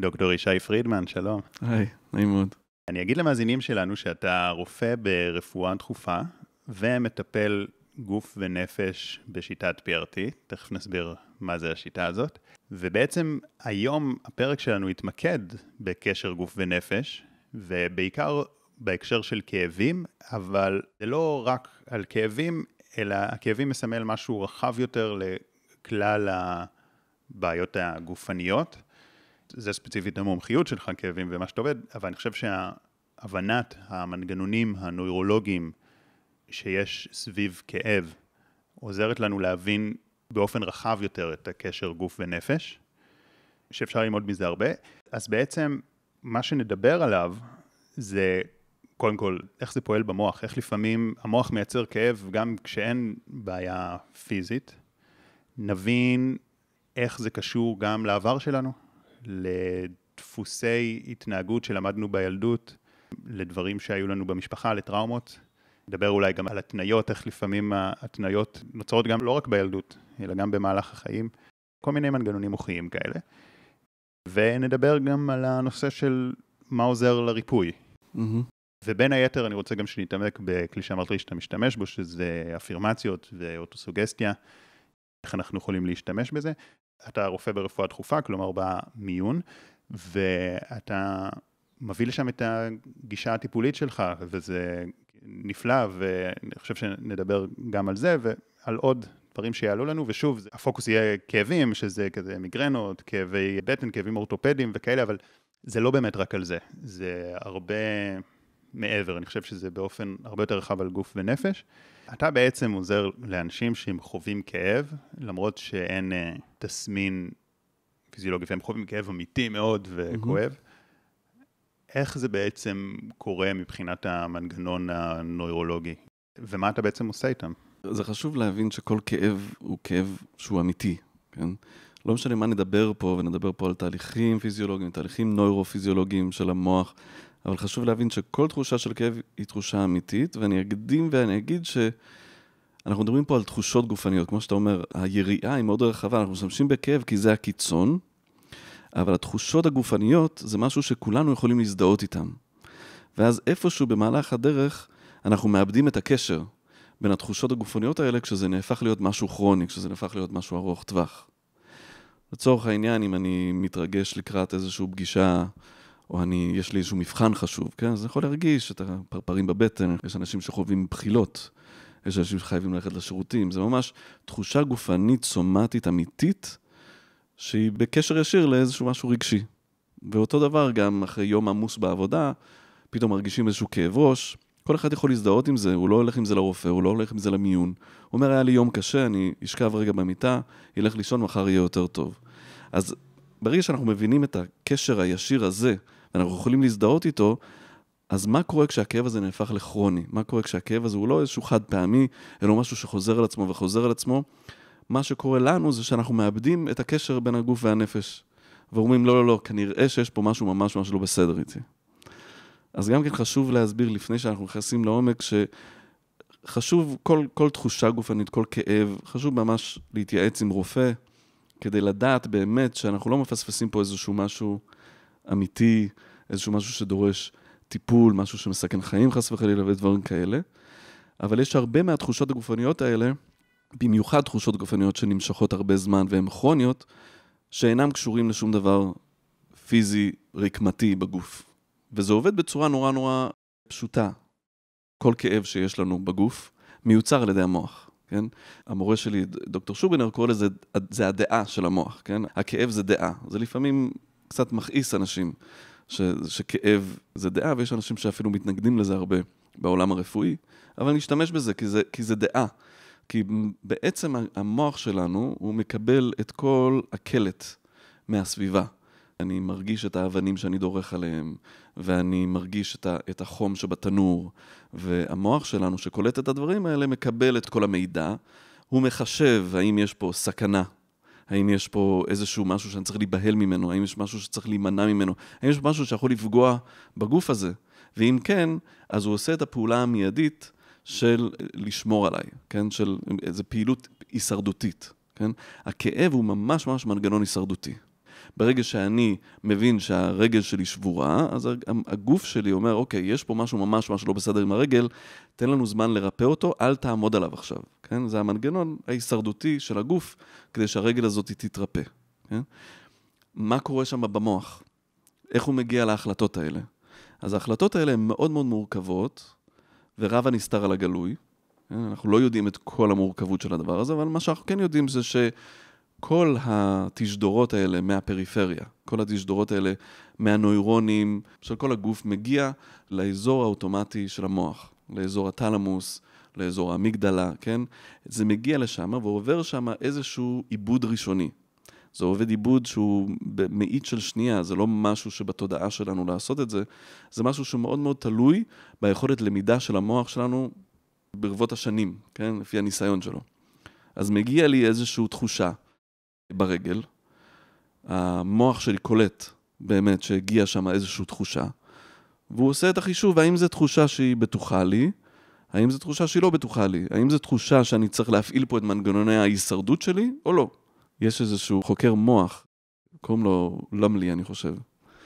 דוקטור ישי פרידמן, שלום. היי, נעים מאוד. אני אגיד למאזינים שלנו שאתה רופא ברפואה דחופה ומטפל גוף ונפש בשיטת PRT, תכף נסביר מה זה השיטה הזאת. ובעצם היום הפרק שלנו יתמקד בקשר גוף ונפש, ובעיקר בהקשר של כאבים, אבל זה לא רק על כאבים, אלא הכאבים מסמל משהו רחב יותר לכלל הבעיות הגופניות. זה ספציפית המומחיות שלך, כאבים ומה שאתה עובד, אבל אני חושב שהבנת המנגנונים הנוירולוגיים שיש סביב כאב עוזרת לנו להבין באופן רחב יותר את הקשר גוף ונפש, שאפשר ללמוד מזה הרבה. אז בעצם מה שנדבר עליו זה קודם כל איך זה פועל במוח, איך לפעמים המוח מייצר כאב גם כשאין בעיה פיזית. נבין איך זה קשור גם לעבר שלנו, לדפוסי התנהגות שלמדנו בילדות, לדברים שהיו לנו במשפחה, לטראומות. נדבר אולי גם על התניות, איך לפעמים התניות נוצרות גם לא רק בילדות, אלא גם במהלך החיים, כל מיני מנגנונים מוחיים כאלה. ונדבר גם על הנושא של מה עוזר לריפוי. Mm-hmm. ובין היתר אני רוצה גם שנתעמק בכלי שאמרת לי שאתה משתמש בו, שזה אפירמציות ואוטוסוגסטיה, איך אנחנו יכולים להשתמש בזה. אתה רופא ברפואה דחופה, כלומר במיון, ואתה מביא לשם את הגישה הטיפולית שלך, וזה נפלא, ואני חושב שנדבר גם על זה ועל עוד דברים שיעלו לנו, ושוב, הפוקוס יהיה כאבים, שזה כזה מיגרנות, כאבי בטן, כאבים אורתופדיים וכאלה, אבל זה לא באמת רק על זה, זה הרבה מעבר, אני חושב שזה באופן הרבה יותר רחב על גוף ונפש. אתה בעצם עוזר לאנשים שהם חווים כאב, למרות שאין uh, תסמין פיזיולוגי, והם חווים כאב אמיתי מאוד וכואב. Mm-hmm. איך זה בעצם קורה מבחינת המנגנון הנוירולוגי, ומה אתה בעצם עושה איתם? זה חשוב להבין שכל כאב הוא כאב שהוא אמיתי, כן? לא משנה מה נדבר פה, ונדבר פה על תהליכים פיזיולוגיים, תהליכים נוירו-פיזיולוגיים של המוח, אבל חשוב להבין שכל תחושה של כאב היא תחושה אמיתית, ואני אקדים ואני אגיד שאנחנו מדברים פה על תחושות גופניות, כמו שאתה אומר, היריעה היא מאוד רחבה, אנחנו משתמשים בכאב כי זה הקיצון, אבל התחושות הגופניות זה משהו שכולנו יכולים להזדהות איתן. ואז איפשהו במהלך הדרך אנחנו מאבדים את הקשר בין התחושות הגופניות האלה כשזה נהפך להיות משהו כרוני, כשזה נהפך להיות משהו ארוך טווח. לצורך העניין, אם אני מתרגש לקראת איזושהי פגישה, או אני, יש לי איזשהו מבחן חשוב, כן? אז אני יכול להרגיש את הפרפרים בבטן, יש אנשים שחווים בחילות, יש אנשים שחייבים ללכת לשירותים, זה ממש תחושה גופנית סומטית אמיתית, שהיא בקשר ישיר לאיזשהו משהו רגשי. ואותו דבר גם אחרי יום עמוס בעבודה, פתאום מרגישים איזשהו כאב ראש, כל אחד יכול להזדהות עם זה, הוא לא הולך עם זה לרופא, הוא לא הולך עם זה למיון. הוא אומר, היה לי יום קשה, אני אשכב רגע במיטה, ילך לישון, מחר יהיה יותר טוב. אז ברגע שאנחנו מבינים את הקשר הישיר הזה, ואנחנו יכולים להזדהות איתו, אז מה קורה כשהכאב הזה נהפך לכרוני? מה קורה כשהכאב הזה הוא לא איזשהו חד פעמי, אלא משהו שחוזר על עצמו וחוזר על עצמו? מה שקורה לנו זה שאנחנו מאבדים את הקשר בין הגוף והנפש. ואומרים, לא, לא, לא, כנראה שיש פה משהו ממש ממש לא בסדר איתי. אז גם כן חשוב להסביר לפני שאנחנו נכנסים לעומק, שחשוב כל, כל תחושה גופנית, כל כאב, חשוב ממש להתייעץ עם רופא, כדי לדעת באמת שאנחנו לא מפספסים פה איזשהו משהו אמיתי, איזשהו משהו שדורש טיפול, משהו שמסכן חיים חס וחלילה ודברים כאלה. אבל יש הרבה מהתחושות הגופניות האלה, במיוחד תחושות גופניות שנמשכות הרבה זמן והן כרוניות, שאינם קשורים לשום דבר פיזי רקמתי בגוף. וזה עובד בצורה נורא נורא פשוטה. כל כאב שיש לנו בגוף מיוצר על ידי המוח, כן? המורה שלי, דוקטור שובינר, קורא לזה, זה הדעה של המוח, כן? הכאב זה דעה. זה לפעמים קצת מכעיס אנשים, ש, שכאב זה דעה, ויש אנשים שאפילו מתנגדים לזה הרבה בעולם הרפואי, אבל נשתמש בזה כי זה, כי זה דעה. כי בעצם המוח שלנו, הוא מקבל את כל הקלט מהסביבה. אני מרגיש את האבנים שאני דורך עליהם, ואני מרגיש את, ה, את החום שבתנור, והמוח שלנו שקולט את הדברים האלה מקבל את כל המידע, הוא מחשב האם יש פה סכנה, האם יש פה איזשהו משהו שאני צריך להיבהל ממנו, האם יש משהו שצריך להימנע ממנו, האם יש משהו שיכול לפגוע בגוף הזה, ואם כן, אז הוא עושה את הפעולה המיידית של לשמור עליי, כן? של איזו פעילות הישרדותית, כן? הכאב הוא ממש ממש מנגנון הישרדותי. ברגע שאני מבין שהרגל שלי שבורה, אז הגוף שלי אומר, אוקיי, יש פה משהו ממש ממש לא בסדר עם הרגל, תן לנו זמן לרפא אותו, אל תעמוד עליו עכשיו, כן? זה המנגנון ההישרדותי של הגוף, כדי שהרגל הזאת תתרפא, כן? מה קורה שם במוח? איך הוא מגיע להחלטות האלה? אז ההחלטות האלה הן מאוד מאוד מורכבות, ורב הנסתר על הגלוי. כן? אנחנו לא יודעים את כל המורכבות של הדבר הזה, אבל מה שאנחנו כן יודעים זה שכל התשדורות האלה מהפריפריה, כל התשדורות האלה מהנוירונים של כל הגוף, מגיע לאזור האוטומטי של המוח, לאזור הטלמוס, לאזור האמיגדלה, כן? זה מגיע לשם ועובר שם איזשהו עיבוד ראשוני. זה עובד עיבוד שהוא במאית של שנייה, זה לא משהו שבתודעה שלנו לעשות את זה, זה משהו שמאוד מאוד תלוי ביכולת למידה של המוח שלנו ברבות השנים, כן? לפי הניסיון שלו. אז מגיע לי איזושהי תחושה ברגל, המוח שלי קולט באמת שהגיע שם איזושהי תחושה, והוא עושה את החישוב, האם זו תחושה שהיא בטוחה לי, האם זו תחושה שהיא לא בטוחה לי, האם זו תחושה שאני צריך להפעיל פה את מנגנוני ההישרדות שלי, או לא. יש איזשהו חוקר מוח, קוראים לו למלי, אני חושב.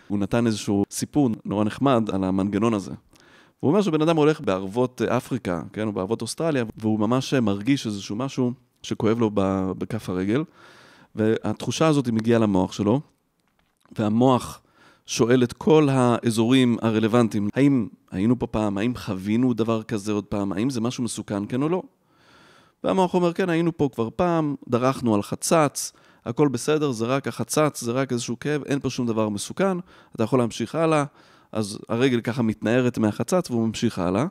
הוא נתן איזשהו סיפור נורא נחמד על המנגנון הזה. הוא אומר שבן אדם הולך בערבות אפריקה, כן, או בערבות אוסטרליה, והוא ממש מרגיש איזשהו משהו שכואב לו בכף הרגל, והתחושה הזאת מגיעה למוח שלו, והמוח שואל את כל האזורים הרלוונטיים, האם היינו פה פעם, האם חווינו דבר כזה עוד פעם, האם זה משהו מסוכן, כן או לא? והמוח אומר, כן, היינו פה כבר פעם, דרכנו על חצץ, הכל בסדר, זה רק החצץ, זה רק איזשהו כאב, אין פה שום דבר מסוכן, אתה יכול להמשיך הלאה, אז הרגל ככה מתנערת מהחצץ והוא ממשיך הלאה.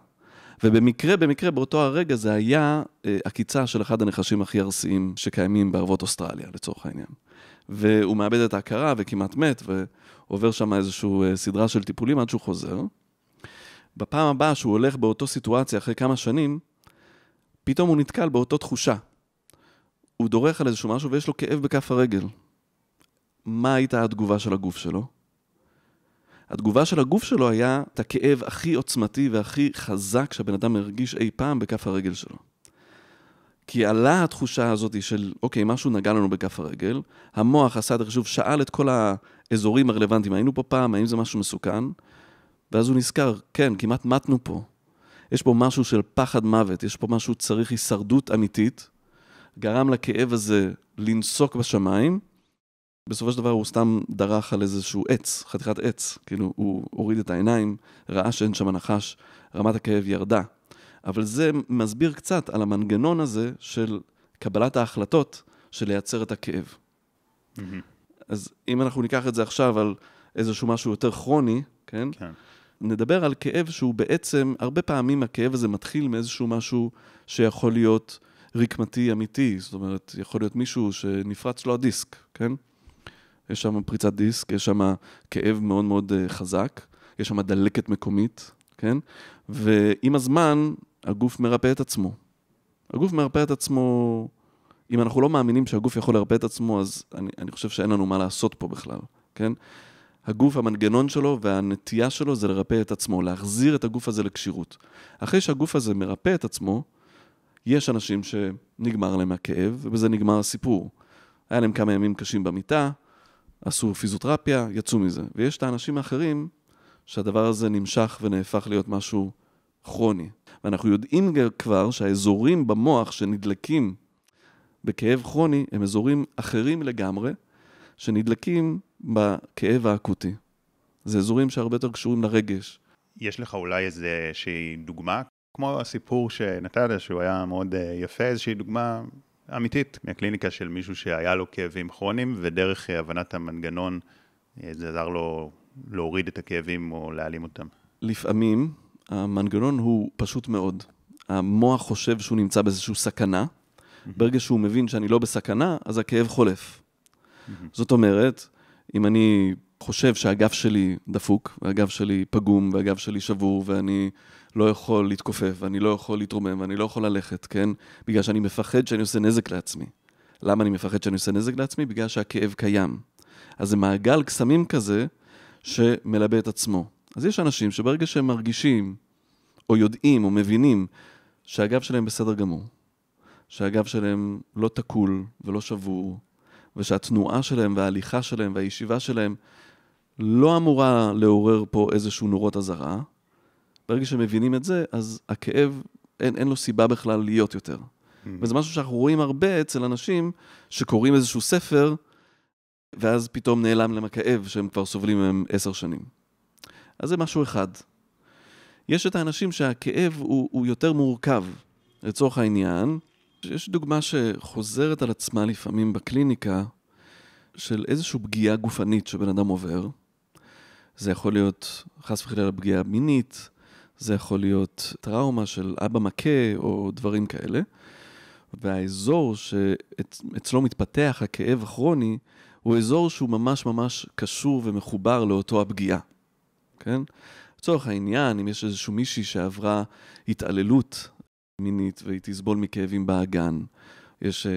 ובמקרה, במקרה, באותו הרגע זה היה אה, עקיצה של אחד הנחשים הכי ארסיים שקיימים בערבות אוסטרליה, לצורך העניין. והוא מאבד את ההכרה וכמעט מת, ועובר שם איזושהי אה, סדרה של טיפולים עד שהוא חוזר. בפעם הבאה שהוא הולך באותו סיטואציה אחרי כמה שנים, פתאום הוא נתקל באותו תחושה. הוא דורך על איזשהו משהו ויש לו כאב בכף הרגל. מה הייתה התגובה של הגוף שלו? התגובה של הגוף שלו היה את הכאב הכי עוצמתי והכי חזק שהבן אדם הרגיש אי פעם בכף הרגל שלו. כי עלה התחושה הזאת של, אוקיי, משהו נגע לנו בכף הרגל, המוח עשה את החישוב, שאל את כל האזורים הרלוונטיים, היינו פה פעם, האם זה משהו מסוכן? ואז הוא נזכר, כן, כמעט מתנו פה. יש פה משהו של פחד מוות, יש פה משהו צריך הישרדות אמיתית, גרם לכאב הזה לנסוק בשמיים, בסופו של דבר הוא סתם דרך על איזשהו עץ, חתיכת עץ, כאילו הוא הוריד את העיניים, ראה שאין שם נחש, רמת הכאב ירדה. אבל זה מסביר קצת על המנגנון הזה של קבלת ההחלטות של לייצר את הכאב. Mm-hmm. אז אם אנחנו ניקח את זה עכשיו על איזשהו משהו יותר כרוני, כן? כן. נדבר על כאב שהוא בעצם, הרבה פעמים הכאב הזה מתחיל מאיזשהו משהו שיכול להיות רקמתי אמיתי, זאת אומרת, יכול להיות מישהו שנפרץ לו הדיסק, כן? יש שם פריצת דיסק, יש שם כאב מאוד מאוד אה, חזק, יש שם דלקת מקומית, כן? ועם הזמן, הגוף מרפא את עצמו. הגוף מרפא את עצמו, אם אנחנו לא מאמינים שהגוף יכול לרפא את עצמו, אז אני, אני חושב שאין לנו מה לעשות פה בכלל, כן? הגוף, המנגנון שלו והנטייה שלו זה לרפא את עצמו, להחזיר את הגוף הזה לכשירות. אחרי שהגוף הזה מרפא את עצמו, יש אנשים שנגמר להם הכאב, ובזה נגמר הסיפור. היה להם כמה ימים קשים במיטה, עשו פיזיותרפיה, יצאו מזה. ויש את האנשים האחרים שהדבר הזה נמשך ונהפך להיות משהו כרוני. ואנחנו יודעים כבר שהאזורים במוח שנדלקים בכאב כרוני הם אזורים אחרים לגמרי, שנדלקים בכאב האקוטי. זה אזורים שהרבה יותר קשורים לרגש. יש לך אולי איזושהי דוגמה, כמו הסיפור שנתת, שהוא היה מאוד אה, יפה, איזושהי דוגמה אמיתית מהקליניקה של מישהו שהיה לו כאבים כרוניים, ודרך הבנת המנגנון אה, זה עזר לו להוריד את הכאבים או להעלים אותם. לפעמים המנגנון הוא פשוט מאוד. המוח חושב שהוא נמצא באיזושהי סכנה, ברגע שהוא מבין שאני לא בסכנה, אז הכאב חולף. זאת אומרת, אם אני חושב שהגב שלי דפוק, והגב שלי פגום, והגב שלי שבור, ואני לא יכול להתכופף, ואני לא יכול להתרומם, ואני לא יכול ללכת, כן? בגלל שאני מפחד שאני עושה נזק לעצמי. למה אני מפחד שאני עושה נזק לעצמי? בגלל שהכאב קיים. אז זה מעגל קסמים כזה שמלבה את עצמו. אז יש אנשים שברגע שהם מרגישים, או יודעים, או מבינים, שהגב שלהם בסדר גמור, שהגב שלהם לא תקול ולא שבור, ושהתנועה שלהם וההליכה שלהם והישיבה שלהם לא אמורה לעורר פה איזשהו נורות אזהרה. ברגע שמבינים את זה, אז הכאב, אין, אין לו סיבה בכלל להיות יותר. Mm-hmm. וזה משהו שאנחנו רואים הרבה אצל אנשים שקוראים איזשהו ספר, ואז פתאום נעלם להם הכאב שהם כבר סובלים מהם עשר שנים. אז זה משהו אחד. יש את האנשים שהכאב הוא, הוא יותר מורכב. לצורך העניין, יש דוגמה שחוזרת על עצמה לפעמים בקליניקה, של איזושהי פגיעה גופנית שבן אדם עובר. זה יכול להיות חס וחלילה פגיעה מינית, זה יכול להיות טראומה של אבא מכה או דברים כאלה. והאזור שאצלו מתפתח הכאב הכרוני, הוא אזור שהוא ממש ממש קשור ומחובר לאותו הפגיעה, כן? לצורך העניין, אם יש איזושהי מישהי שעברה התעללות מינית והיא תסבול מכאבים באגן, יש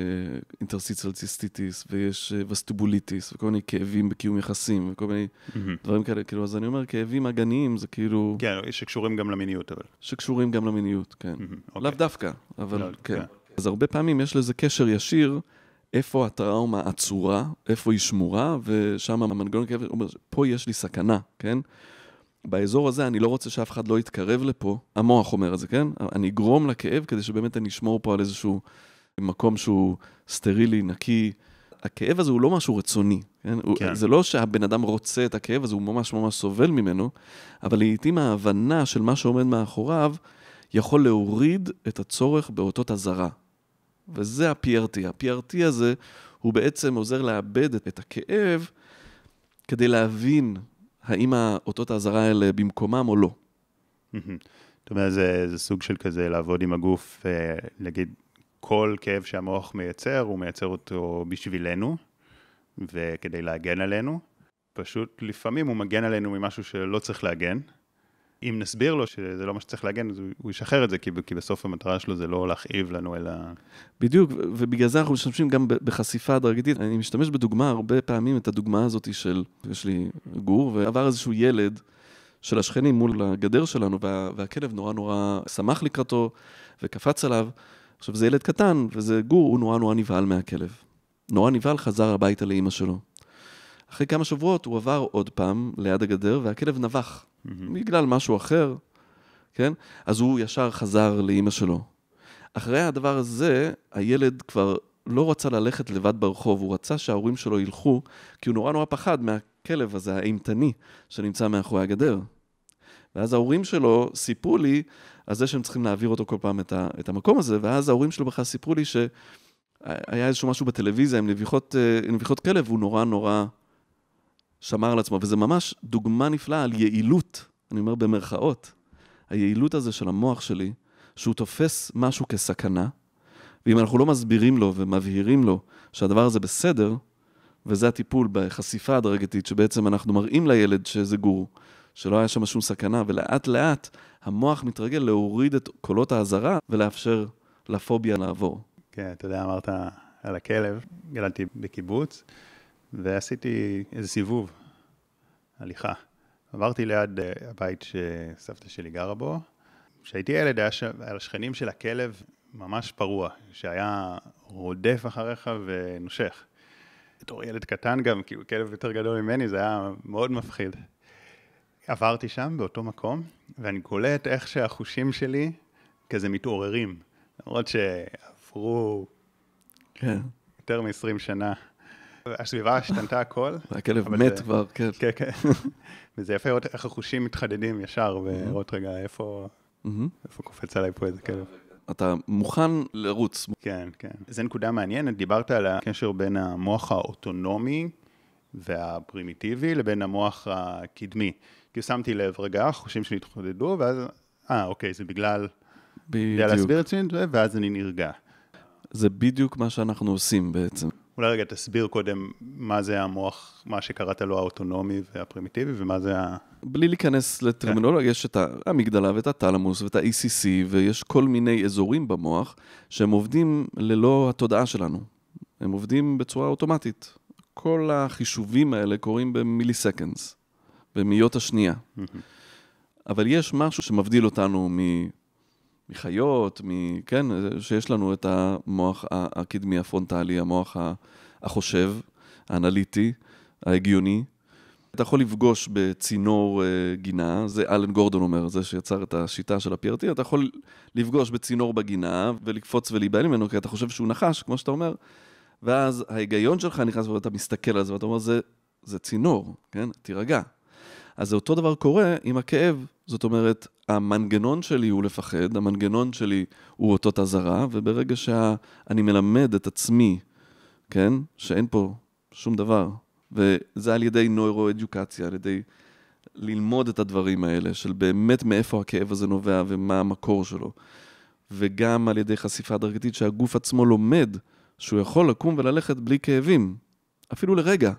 אינטרסיצל ציסטיטיס ויש uh, וסטיבוליטיס וכל מיני כאבים בקיום יחסים וכל מיני Mm-hmm. דברים כאלה, כאילו, אז אני אומר, כאבים אגניים זה כאילו, כן, שקשורים גם למיניות, אבל. שקשורים גם למיניות, כן. Mm-hmm. לאו דווקא, אבל לא, כן. כן. אז הרבה פעמים יש לזה קשר ישיר, איפה הטראומה עצורה, איפה היא שמורה, ושם המנגנון כאב אומר, פה יש לי סכנה, כן? באזור הזה אני לא רוצה שאף אחד לא יתקרב לפה, המוח אומר את זה, כן? אני אגרום לכאב כדי שבאמת אני אשמור פה על איזשהו מקום שהוא סטרילי, נקי. הכאב הזה הוא לא משהו רצוני, כן? כן. זה לא שהבן אדם רוצה את הכאב הזה, הוא ממש ממש סובל ממנו, אבל לעיתים ההבנה של מה שעומד מאחוריו יכול להוריד את הצורך באותות אזהרה. וזה ה-PRT. ה-PRT הזה הוא בעצם עוזר לאבד את הכאב כדי להבין האם האותות האזהרה האלה במקומם או לא. זאת אומרת, זה, זה סוג של כזה לעבוד עם הגוף, אה, להגיד, כל כאב שהמוח מייצר, הוא מייצר אותו בשבילנו, וכדי להגן עלינו. פשוט לפעמים הוא מגן עלינו ממשהו שלא צריך להגן. אם נסביר לו שזה לא מה שצריך להגן, אז הוא- ישחרר את זה, כי, כי בסוף המטרה שלו זה לא להכאיב לנו, אלא... בדיוק, ובגלל זה אנחנו משתמשים גם בחשיפה הדרגתית. אני משתמש בדוגמה הרבה פעמים, את הדוגמה הזאת של, יש לי גור, ועבר איזשהו ילד של השכנים מול הגדר שלנו, וה, והכלב נורא נורא שמח לקראתו וקפץ עליו. עכשיו, זה ילד קטן, וזה גור, הוא נורא נורא נבהל מהכלב. נורא נבהל, חזר הביתה לאימא שלו. אחרי כמה שבועות הוא עבר עוד פעם ליד הגדר, והכלב נבח. בגלל משהו אחר, כן? אז הוא ישר חזר לאימא שלו. אחרי הדבר הזה, הילד כבר לא רצה ללכת לבד ברחוב, הוא רצה שההורים שלו ילכו, כי הוא נורא נורא פחד מהכלב הזה, האימתני, שנמצא מאחורי הגדר. ואז ההורים שלו סיפרו לי על זה שהם צריכים להעביר אותו כל פעם את, ה, את המקום הזה, ואז ההורים שלו בכלל סיפרו לי שהיה איזשהו משהו בטלוויזיה עם נביחות, אה, עם נביחות כלב, והוא נורא נורא שמר על עצמו, וזה ממש דוגמה נפלאה על יעילות, אני אומר במרכאות, היעילות הזה של המוח שלי, שהוא תופס משהו כסכנה, ואם אנחנו לא מסבירים לו ומבהירים לו שהדבר הזה בסדר, וזה הטיפול בחשיפה הדרגתית, שבעצם אנחנו מראים לילד שזה גור, שלא היה שם שום סכנה, ולאט לאט המוח מתרגל להוריד את קולות האזהרה ולאפשר לפוביה לעבור. כן, אתה יודע, אמרת על הכלב, גדלתי בקיבוץ, ועשיתי איזה סיבוב, הליכה. עברתי ליד אה, הבית שסבתא שלי גרה בו. כשהייתי ילד, היה שם, על השכנים של הכלב ממש פרוע, שהיה רודף אחריך ונושך. בתור ילד קטן גם, הוא כלב יותר גדול ממני, זה היה מאוד מפחיד. עברתי שם, באותו מקום, ואני קולט איך שהחושים שלי כזה מתעוררים. למרות שעברו כן. יותר מ-20 שנה. הסביבה השתנתה הכל. והכלב מת זה- כבר, כן. כן, כן. וזה יפה לראות איך החושים מתחדדים ישר, ולראות רגע איפה. איפה קופץ עליי פה איזה כלב. אתה מוכן לרוץ. כן, כן. זו נקודה מעניינת, דיברת על הקשר בין המוח האוטונומי והפרימיטיבי לבין המוח הקדמי. כי שמתי לב, רגע, החושים שלי התחודדו, ואז, אה, אוקיי, זה בגלל, יודע בדיוק. להסביר את זה, ואז אני נרגע. זה בדיוק מה שאנחנו עושים בעצם. אולי רגע תסביר קודם מה זה המוח, מה שקראת לו האוטונומי והפרימיטיבי, ומה זה ה... בלי להיכנס לטרמינולוגיה, יש את המגדלה ואת הטלמוס ואת ה-ECC, ויש כל מיני אזורים במוח שהם עובדים ללא התודעה שלנו. הם עובדים בצורה אוטומטית. כל החישובים האלה קורים במיליסקנדס, במאיות השנייה. אבל יש משהו שמבדיל אותנו מ... מחיות, מ... כן, שיש לנו את המוח הקדמי הפרונטלי, המוח החושב, האנליטי, ההגיוני. אתה יכול לפגוש בצינור uh, גינה, זה אלן גורדון אומר, זה שיצר את השיטה של ה-PRT, אתה יכול לפגוש בצינור בגינה ולקפוץ ולהיבהל ממנו, כי אתה חושב שהוא נחש, כמו שאתה אומר, ואז ההיגיון שלך נכנס ואתה מסתכל על זה ואתה אומר, זה, זה צינור, כן? תירגע. אז זה אותו דבר קורה עם הכאב, זאת אומרת, המנגנון שלי הוא לפחד, המנגנון שלי הוא אותות אזהרה, וברגע שאני מלמד את עצמי, כן, שאין פה שום דבר, וזה על ידי נוירו-אדיוקציה, על ידי ללמוד את הדברים האלה, של באמת מאיפה הכאב הזה נובע ומה המקור שלו, וגם על ידי חשיפה הדרגתית שהגוף עצמו לומד שהוא יכול לקום וללכת בלי כאבים, אפילו לרגע.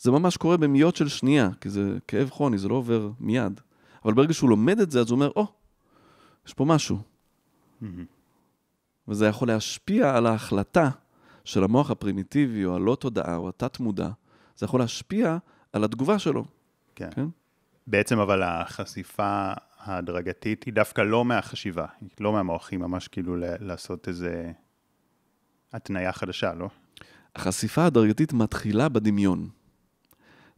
זה ממש קורה במיות של שנייה, כי זה כאב כרוני, זה לא עובר מיד. אבל ברגע שהוא לומד את זה, אז הוא אומר, או, oh, יש פה משהו. Mm-hmm. וזה יכול להשפיע על ההחלטה של המוח הפרימיטיבי, או הלא תודעה, או התת-מודע. זה יכול להשפיע על התגובה שלו. כן. כן? בעצם אבל החשיפה ההדרגתית היא דווקא לא מהחשיבה, היא לא מהמוח, היא ממש כאילו לעשות איזה התניה חדשה, לא? החשיפה ההדרגתית מתחילה בדמיון.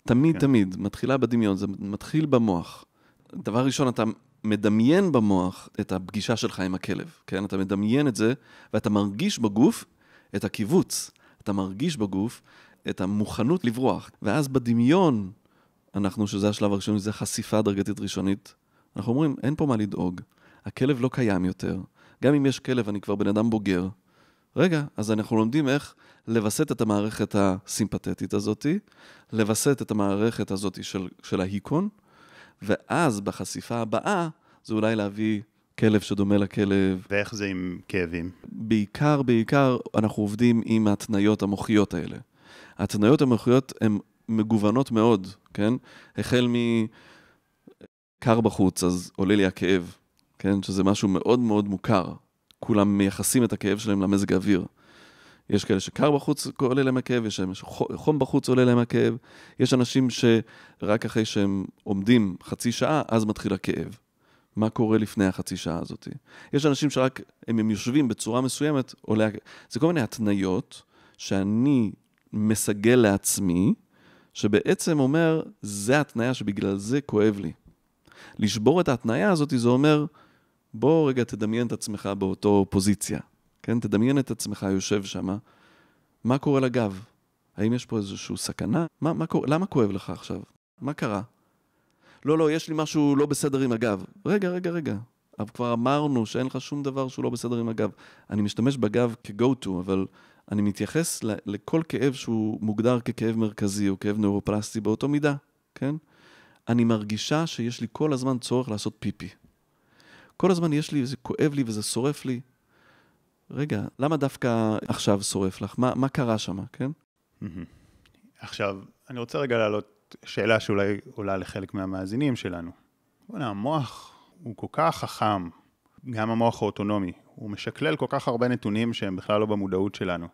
תמיד, כן. תמיד, מתחילה בדמיון, זה מתחיל במוח. דבר ראשון, אתה מדמיין במוח את הפגישה שלך עם הכלב, כן? אתה מדמיין את זה, ואתה מרגיש בגוף את הקיבוץ. אתה מרגיש בגוף את המוכנות לברוח. ואז בדמיון, אנחנו, שזה השלב הראשון, זה חשיפה הדרגתית ראשונית, אנחנו אומרים, אין פה מה לדאוג, הכלב לא קיים יותר. גם אם יש כלב, אני כבר בן אדם בוגר. רגע, אז אנחנו לומדים איך לווסת את המערכת הסימפתטית הזאתי, לווסת את המערכת הזאתי של, של ההיקון, ואז בחשיפה הבאה, זה אולי להביא כלב שדומה לכלב. ואיך זה עם כאבים? בעיקר, בעיקר, אנחנו עובדים עם ההתניות המוחיות האלה. ההתניות המוחיות הן מגוונות מאוד, כן? החל מקר בחוץ, אז עולה לי הכאב, כן? שזה משהו מאוד מאוד מוכר. כולם מייחסים את הכאב שלהם למזג האוויר. יש כאלה שקר בחוץ עולה להם הכאב, יש אנשים שחום בחוץ עולה להם הכאב, יש אנשים שרק אחרי שהם עומדים חצי שעה, אז מתחיל הכאב. מה קורה לפני החצי שעה הזאת? יש אנשים שרק אם הם יושבים בצורה מסוימת, עולה... זה כל מיני התניות שאני מסגל לעצמי, שבעצם אומר, זה התניה שבגלל זה כואב לי. לשבור את ההתניה הזאת, זה אומר, בוא רגע תדמיין את עצמך באותו פוזיציה. כן? תדמיין את עצמך יושב שם, מה קורה לגב? האם יש פה איזושהי סכנה? מה, מה קורה? למה כואב לך עכשיו? מה קרה? לא, לא, יש לי משהו לא בסדר עם הגב. רגע, רגע, רגע. אבל כבר אמרנו שאין לך שום דבר שהוא לא בסדר עם הגב. אני משתמש בגב כ-go-to, אבל אני מתייחס לכל כאב שהוא מוגדר ככאב מרכזי או כאב נאורופלסטי באותו מידה, כן? אני מרגישה שיש לי כל הזמן צורך לעשות פיפי. כל הזמן יש לי, זה כואב לי וזה שורף לי. רגע, למה דווקא עכשיו שורף לך? מה, מה קרה שם, כן? עכשיו, אני רוצה רגע להעלות שאלה שאולי עולה לחלק מהמאזינים שלנו. בוא'נה, המוח הוא כל כך חכם, גם המוח האוטונומי, הוא משקלל כל כך הרבה נתונים שהם בכלל לא במודעות שלנו.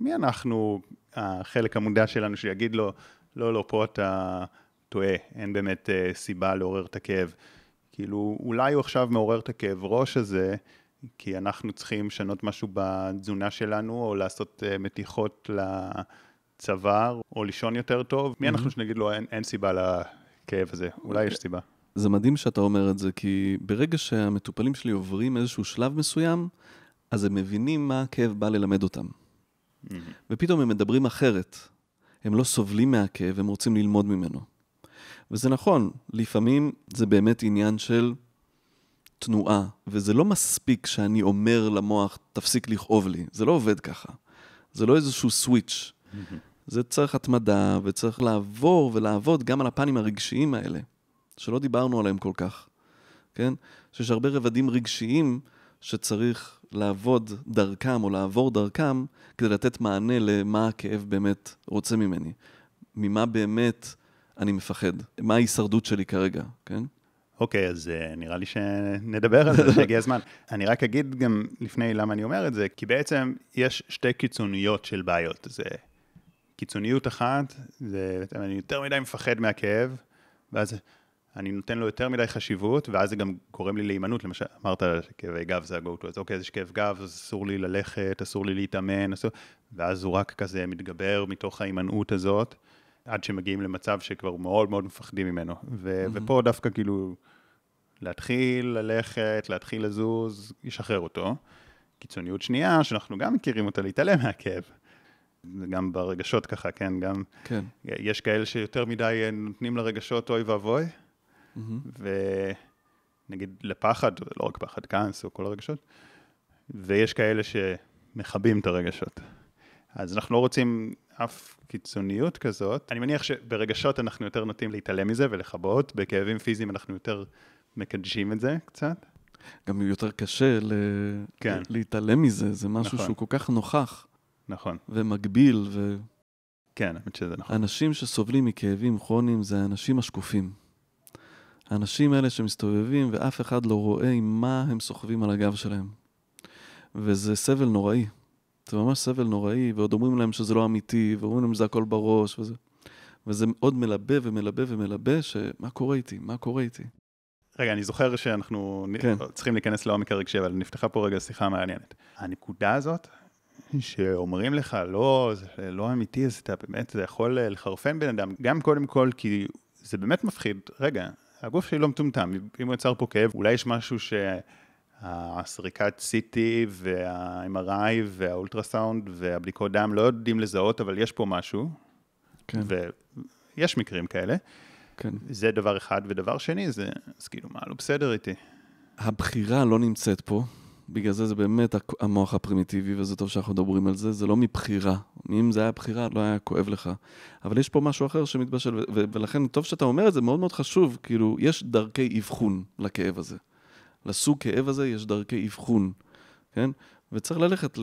מי אנחנו, החלק המודע שלנו, שיגיד לו, לא, לא, פה אתה טועה, אין באמת uh, סיבה לעורר את הכאב. כאילו, אולי הוא עכשיו מעורר את הכאב ראש הזה, כי אנחנו צריכים לשנות משהו בתזונה שלנו, או לעשות uh, מתיחות לצוואר, או לישון יותר טוב. מי אנחנו שנגיד לו, אין, אין סיבה לכאב הזה? אולי יש סיבה. זה מדהים שאתה אומר את זה, כי ברגע שהמטופלים שלי עוברים איזשהו שלב מסוים, אז הם מבינים מה הכאב בא ללמד אותם. Mm-hmm. ופתאום הם מדברים אחרת. הם לא סובלים מהכאב, הם רוצים ללמוד ממנו. וזה נכון, לפעמים זה באמת עניין של תנועה, וזה לא מספיק שאני אומר למוח, תפסיק לכאוב לי. זה לא עובד ככה. זה לא איזשהו סוויץ'. זה צריך התמדה, וצריך לעבור ולעבוד גם על הפנים הרגשיים האלה. שלא דיברנו עליהם כל כך, כן? שיש הרבה רבדים רגשיים שצריך לעבוד דרכם או לעבור דרכם כדי לתת מענה למה הכאב באמת רוצה ממני. ממה באמת אני מפחד, מה ההישרדות שלי כרגע, כן? אוקיי, okay, אז uh, נראה לי שנדבר על זה, שהגיע הזמן. אני רק אגיד גם לפני למה אני אומר את זה, כי בעצם יש שתי קיצוניות של בעיות. זה קיצוניות אחת, זה אני יותר מדי מפחד מהכאב, ואז אני נותן לו יותר מדי חשיבות, ואז זה גם גורם לי להימנעות, למשל, אמרת שכאבי גב זה ה-go to, אז אוקיי, אז יש כאב גב, אז אסור לי ללכת, אסור לי להתאמן, אסור... ואז הוא רק כזה מתגבר מתוך ההימנעות הזאת, עד שמגיעים למצב שכבר מאוד מאוד מפחדים ממנו. ו- mm-hmm. ופה דווקא כאילו להתחיל ללכת, להתחיל לזוז, ישחרר אותו. קיצוניות שנייה, שאנחנו גם מכירים אותה, להתעלם מהכאב. גם ברגשות ככה, כן? גם... כן. יש כאלה שיותר מדי נותנים לרגשות אוי ואבוי, mm-hmm. ונגיד לפחד, לא רק פחד, כעס או כל הרגשות, ויש כאלה שמכבים את הרגשות. אז אנחנו לא רוצים אף קיצוניות כזאת. אני מניח שברגשות אנחנו יותר נוטים להתעלם מזה ולכבות, בכאבים פיזיים אנחנו יותר מקדשים את זה קצת. גם יותר קשה ל... כן. להתעלם מזה, זה משהו נכון. שהוא כל כך נוכח. נכון. ומגביל, ו... כן, האמת שזה נכון. אנשים שסובלים מכאבים כרוניים זה האנשים השקופים. האנשים האלה שמסתובבים ואף אחד לא רואה עם מה הם סוחבים על הגב שלהם. וזה סבל נוראי. זה ממש סבל נוראי, ועוד אומרים להם שזה לא אמיתי, ואומרים להם שזה הכל בראש, וזה... וזה עוד מלבה ומלבה ומלבה, שמה קורה איתי? מה קורה איתי? רגע, אני זוכר שאנחנו כן. צריכים להיכנס לעומק הרגשי, אבל נפתחה פה רגע שיחה מעניינת. הנקודה הזאת, שאומרים לך, לא, זה לא אמיתי, אז אתה באמת, זה יכול לחרפן בן אדם, גם קודם כל, כי זה באמת מפחיד. רגע, הגוף שלי לא מטומטם, אם הוא יצר פה כאב, אולי יש משהו שהסריקת CT וה-MRI והאולטרסאונד והבדיקות דם לא יודעים לזהות, אבל יש פה משהו, כן. ויש מקרים כאלה. כן. זה דבר אחד, ודבר שני, זה, אז כאילו, מה לא בסדר איתי? הבחירה לא נמצאת פה, בגלל זה זה באמת המוח הפרימיטיבי, וזה טוב שאנחנו מדברים על זה, זה לא מבחירה. אם זה היה בחירה, לא היה כואב לך. אבל יש פה משהו אחר שמתבשל, ולכן טוב שאתה אומר את זה, מאוד מאוד חשוב, כאילו, יש דרכי אבחון לכאב הזה. לסוג כאב הזה יש דרכי אבחון, כן? וצריך ללכת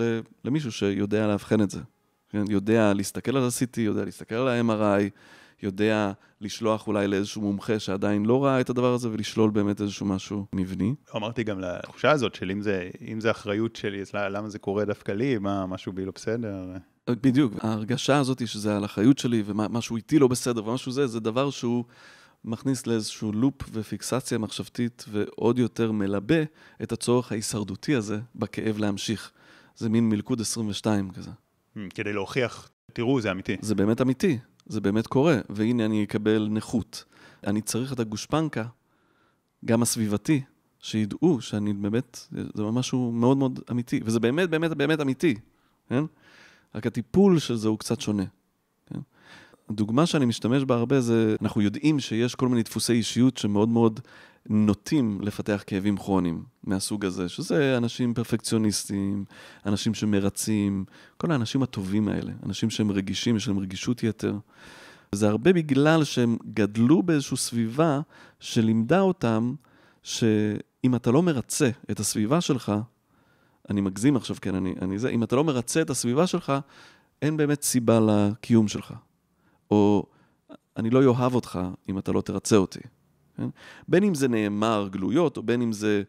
למישהו שיודע לאבחן את זה. כן? יודע להסתכל על ה-CT, יודע להסתכל על ה-MRI, יודע לשלוח אולי לאיזשהו מומחה שעדיין לא ראה את הדבר הזה ולשלול באמת איזשהו משהו מבני. אמרתי גם לתחושה הזאת של אם זה, אם זה אחריות שלי, אז למה זה קורה דווקא לי, מה, משהו בי לא בסדר. בדיוק, ההרגשה הזאת שזה על אחריות שלי ומשהו איתי לא בסדר ומשהו זה, זה דבר שהוא מכניס לאיזשהו לופ ופיקסציה מחשבתית ועוד יותר מלבה את הצורך ההישרדותי הזה בכאב להמשיך. זה מין מלכוד 22 כזה. Hmm, כדי להוכיח, תראו, זה אמיתי. זה באמת אמיתי. זה באמת קורה, והנה אני אקבל נכות. אני צריך את הגושפנקה, גם הסביבתי, שידעו שאני באמת, זה משהו מאוד מאוד אמיתי, וזה באמת באמת באמת אמיתי, כן? רק הטיפול של זה הוא קצת שונה. הדוגמה שאני משתמש בה הרבה זה, אנחנו יודעים שיש כל מיני דפוסי אישיות שמאוד מאוד נוטים לפתח כאבים כרוניים מהסוג הזה, שזה אנשים פרפקציוניסטים, אנשים שמרצים, כל האנשים הטובים האלה, אנשים שהם רגישים, יש להם רגישות יתר. וזה הרבה בגלל שהם גדלו באיזושהי סביבה שלימדה אותם שאם אתה לא מרצה את הסביבה שלך, אני מגזים עכשיו, כן, אני, אני זה, אם אתה לא מרצה את הסביבה שלך, אין באמת סיבה לקיום שלך. או אני לא אוהב אותך אם אתה לא תרצה אותי. כן? בין אם זה נאמר גלויות, או בין אם זה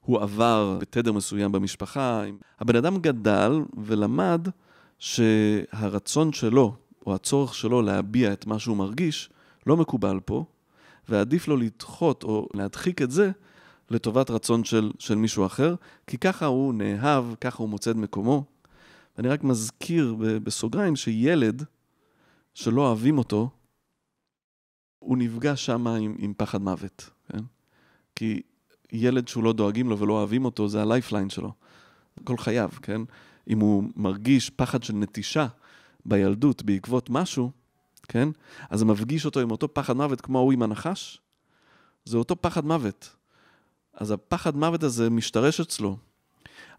הוא עבר בתדר מסוים במשפחה. הבן אדם גדל ולמד שהרצון שלו, או הצורך שלו להביע את מה שהוא מרגיש, לא מקובל פה, ועדיף לו לדחות או להדחיק את זה לטובת רצון של, של מישהו אחר, כי ככה הוא נאהב, ככה הוא מוצא את מקומו. ואני רק מזכיר בסוגריים שילד שלא אוהבים אותו, הוא נפגש שם עם, עם פחד מוות, כן? כי ילד שהוא לא דואגים לו ולא אוהבים אותו, זה ה lifeline שלו. כל חייו, כן? אם הוא מרגיש פחד של נטישה בילדות בעקבות משהו, כן? אז זה מפגיש אותו עם אותו פחד מוות כמו ההוא עם הנחש, זה אותו פחד מוות. אז הפחד מוות הזה משתרש אצלו.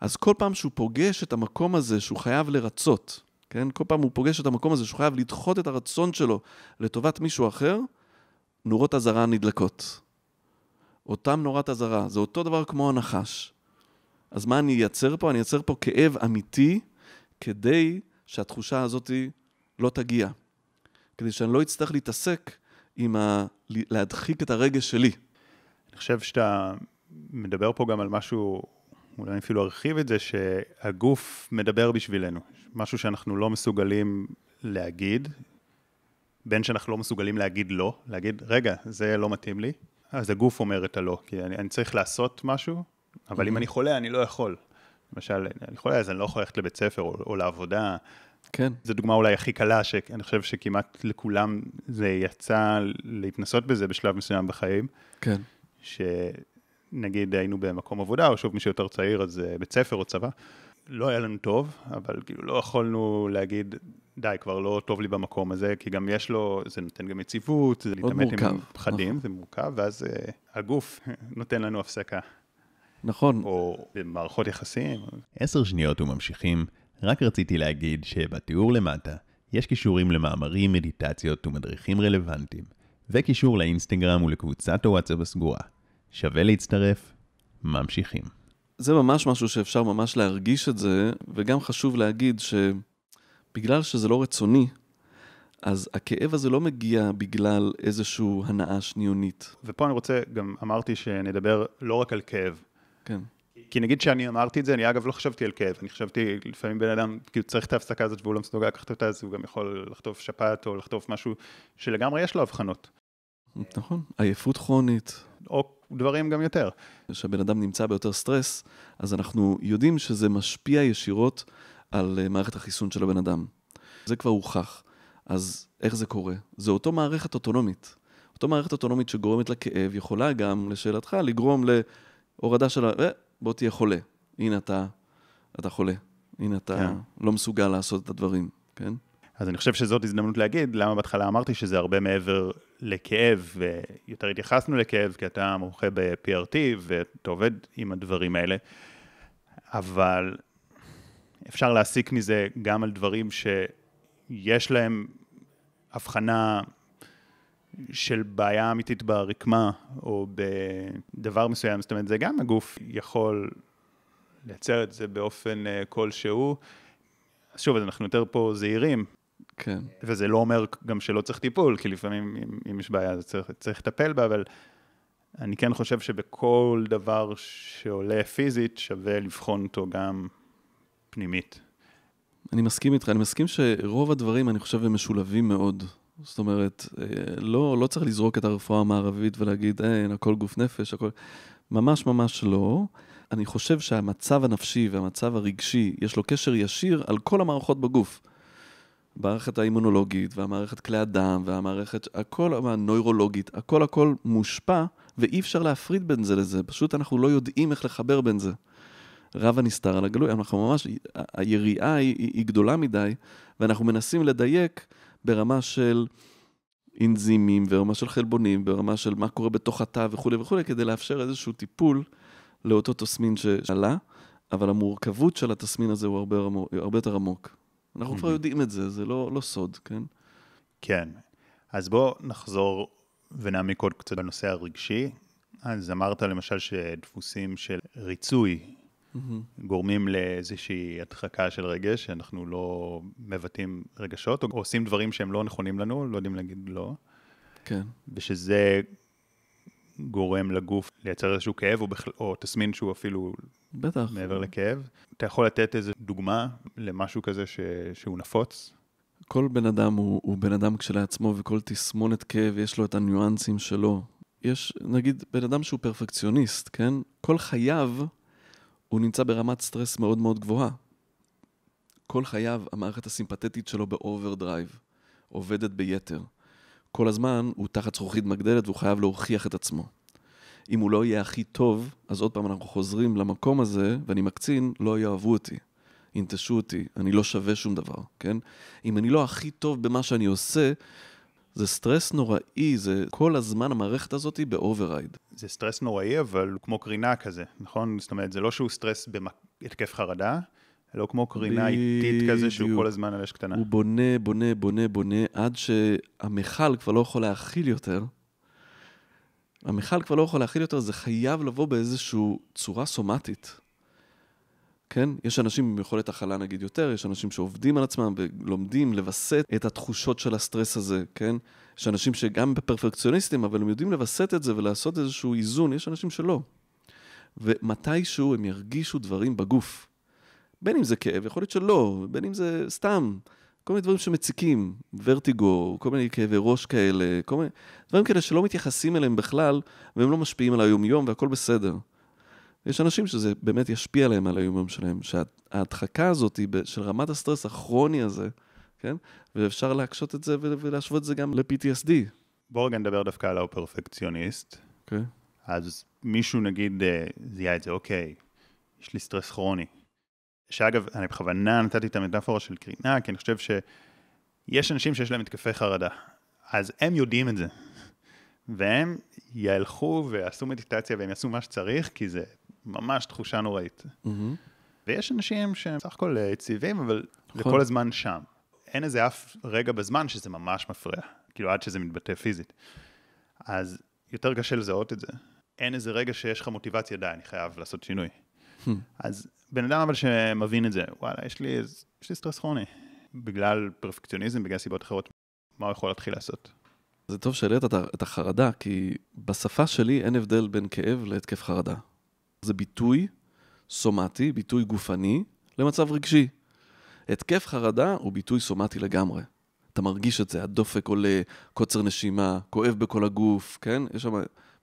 אז כל פעם שהוא פוגש את המקום הזה שהוא חייב לרצות, כן? כל פעם הוא פוגש את המקום הזה שהוא חייב לדחות את הרצון שלו לטובת מישהו אחר, נורות אזהרה נדלקות. אותם נורת אזהרה, זה אותו דבר כמו הנחש. אז מה אני אייצר פה? אני אייצר פה כאב אמיתי כדי שהתחושה הזאת לא תגיע. כדי שאני לא אצטרך להתעסק עם ה... להדחיק את הרגש שלי. אני חושב שאתה מדבר פה גם על משהו, אולי אני אפילו ארחיב את זה, שהגוף מדבר בשבילנו. משהו שאנחנו לא מסוגלים להגיד, בין שאנחנו לא מסוגלים להגיד לא, להגיד, רגע, זה לא מתאים לי, אז הגוף אומר את הלא, כי אני, אני צריך לעשות משהו, אבל אם אני חולה, אני לא יכול. למשל, אני יכול להגיד, אני לא יכול ללכת לבית ספר או, או לעבודה. כן. זו דוגמה אולי הכי קלה, שאני חושב שכמעט לכולם זה יצא להתנסות בזה בשלב מסוים בחיים. כן. שנגיד היינו במקום עבודה, או שוב מי שיותר צעיר, אז אה, בית ספר או צבא. לא היה לנו טוב, אבל כאילו לא יכולנו להגיד, די, כבר לא טוב לי במקום הזה, כי גם יש לו, זה נותן גם יציבות, זה להתעמת עם פחדים, נכון. זה מורכב, ואז uh, הגוף נותן לנו הפסקה. נכון. או במערכות יחסים. עשר שניות וממשיכים, רק רציתי להגיד שבתיאור למטה יש קישורים למאמרים, מדיטציות ומדריכים רלוונטיים, וקישור לאינסטגרם ולקבוצת הוואטסאפ הסגורה. שווה להצטרף, ממשיכים. זה ממש משהו שאפשר ממש להרגיש את זה, וגם חשוב להגיד שבגלל שזה לא רצוני, אז הכאב הזה לא מגיע בגלל איזושהי הנאה שניונית. ופה אני רוצה, גם אמרתי שנדבר לא רק על כאב. כן. כי נגיד שאני אמרתי את זה, אני אגב לא חשבתי על כאב, אני חשבתי, לפעמים בן אדם כאילו צריך את ההפסקה הזאת והוא לא מסוגל לקחת אותה, אז הוא גם יכול לחטוף שפעת או לחטוף משהו שלגמרי יש לו הבחנות. נכון, עייפות כרונית. או דברים גם יותר. כשהבן אדם נמצא ביותר סטרס, אז אנחנו יודעים שזה משפיע ישירות על אה, מערכת החיסון של הבן אדם. זה כבר הוכח. אז איך זה קורה? זה אותו מערכת אוטונומית. אותו מערכת אוטונומית שגורמת לכאב יכולה גם, לשאלתך, לגרום להורדה של ה... אה, בוא תהיה חולה. הנה אתה, אתה חולה. הנה אתה כן. לא מסוגל לעשות את הדברים, כן? אז אני חושב שזאת הזדמנות להגיד למה בהתחלה אמרתי שזה הרבה מעבר לכאב, ויותר התייחסנו לכאב, כי אתה מומחה ב-PRT ואתה עובד עם הדברים האלה, אבל אפשר להסיק מזה גם על דברים שיש להם הבחנה של בעיה אמיתית ברקמה, או בדבר מסוים, זאת אומרת, זה גם הגוף יכול לייצר את זה באופן אה, כלשהו. אז שוב, אז אנחנו יותר פה זהירים, כן. וזה לא אומר גם שלא צריך טיפול, כי לפעמים אם, אם יש בעיה אז צריך, צריך לטפל בה, אבל אני כן חושב שבכל דבר שעולה פיזית שווה לבחון אותו גם פנימית. אני מסכים איתך, אני מסכים שרוב הדברים, אני חושב, הם משולבים מאוד. זאת אומרת, אה, לא, לא צריך לזרוק את הרפואה המערבית ולהגיד, אין, הכל גוף נפש, הכל... ממש ממש לא. אני חושב שהמצב הנפשי והמצב הרגשי, יש לו קשר ישיר על כל המערכות בגוף. המערכת האימונולוגית והמערכת כלי הדם והמערכת, הכל הנוירולוגית, הכל הכל מושפע ואי אפשר להפריד בין זה לזה, פשוט אנחנו לא יודעים איך לחבר בין זה. רב הנסתר על הגלוי, אנחנו ממש, היריעה היא, היא גדולה מדי ואנחנו מנסים לדייק ברמה של אנזימים ברמה של חלבונים, ברמה של מה קורה בתוך התא וכולי וכולי, כדי לאפשר איזשהו טיפול לאותו תסמין שעלה, אבל המורכבות של התסמין הזה הוא הרבה, הרבה יותר עמוק. אנחנו כבר יודעים את זה, זה לא, לא סוד, כן? כן. אז בואו נחזור ונעמיק עוד קצת בנושא הרגשי. אז אמרת למשל שדפוסים של ריצוי mm-hmm. גורמים לאיזושהי הדחקה של רגש, שאנחנו לא מבטאים רגשות, או עושים דברים שהם לא נכונים לנו, לא יודעים להגיד לא. כן. ושזה גורם לגוף לייצר איזשהו כאב, או, בכ... או תסמין שהוא אפילו בטח. מעבר לכאב. אתה יכול לתת איזו דוגמה למשהו כזה ש... שהוא נפוץ? כל בן אדם הוא, הוא בן אדם כשלעצמו, וכל תסמונת כאב יש לו את הניואנסים שלו. יש, נגיד, בן אדם שהוא פרפקציוניסט, כן? כל חייו הוא נמצא ברמת סטרס מאוד מאוד גבוהה. כל חייו המערכת הסימפתטית שלו ב overdrive, עובדת ביתר. כל הזמן הוא תחת זכוכית מגדלת והוא חייב להוכיח את עצמו. אם הוא לא יהיה הכי טוב, אז עוד פעם אנחנו חוזרים למקום הזה, ואני מקצין, לא יאהבו אותי, ינטשו אותי, אני לא שווה שום דבר, כן? אם אני לא הכי טוב במה שאני עושה, זה סטרס נוראי, זה כל הזמן המערכת הזאת היא ב overdrive. זה סטרס נוראי, אבל הוא כמו קרינה כזה, נכון? זאת אומרת, זה לא שהוא סטרס בהתקף חרדה, אלא כמו קרינה איטית כזה שהוא כל הזמן על אש קטנה. הוא בונה, בונה, בונה, בונה, עד שהמכל כבר לא יכול להכיל יותר. המכל כבר לא יכול להכיל יותר, זה חייב לבוא באיזושהי צורה סומטית. כן? יש אנשים עם יכולת הכלה נגיד יותר, יש אנשים שעובדים על עצמם ולומדים לווסת את התחושות של הסטרס הזה, כן? יש אנשים שגם בפרפקציוניסטים, אבל הם יודעים לווסת את זה ולעשות איזשהו איזון, יש אנשים שלא. ומתישהו הם ירגישו דברים בגוף. בין אם זה כאב, יכול להיות שלא, בין אם זה סתם, כל מיני דברים שמציקים, ורטיגו, כל מיני כאבי ראש כאלה, כל מיני דברים כאלה שלא מתייחסים אליהם בכלל, והם לא משפיעים על היומיום והכל בסדר. יש אנשים שזה באמת ישפיע עליהם על היום שלהם, שההדחקה הזאת של רמת הסטרס הכרוני הזה, כן? ואפשר להקשות את זה ולהשוות את זה גם ל-PTSD. בואו רגע נדבר דווקא על הפרפקציוניסט. אוקיי? אז מישהו נגיד אה, זיהה את זה, אוקיי, יש לי סטרס כרוני. שאגב, אני בכוונה נתתי את המטאפורה של קרינה, כי אני חושב שיש אנשים שיש להם התקפי חרדה. אז הם יודעים את זה. והם ילכו ויעשו מדיטציה והם יעשו מה שצריך, כי זה ממש תחושה נוראית. מהמם. ויש אנשים שהם סך הכל אה, יציבים, אבל זה נכון. כל הזמן שם. אין איזה אף רגע בזמן שזה ממש מפריע, כאילו עד שזה מתבטא פיזית. אז יותר קשה לזהות את זה. אין איזה רגע שיש לך מוטיבציה, די, אני חייב לעשות שינוי. Hmm. אז בן אדם אבל שמבין את זה, וואלה, יש לי, יש לי סטרס כרוני. בגלל פרפקציוניזם, בגלל סיבות אחרות, מה הוא יכול להתחיל לעשות? זה טוב שהעלית את החרדה, כי בשפה שלי אין הבדל בין כאב להתקף חרדה. זה ביטוי סומטי, ביטוי גופני, למצב רגשי. התקף חרדה הוא ביטוי סומטי לגמרי. אתה מרגיש את זה, הדופק עולה, קוצר נשימה, כואב בכל הגוף, כן? יש שם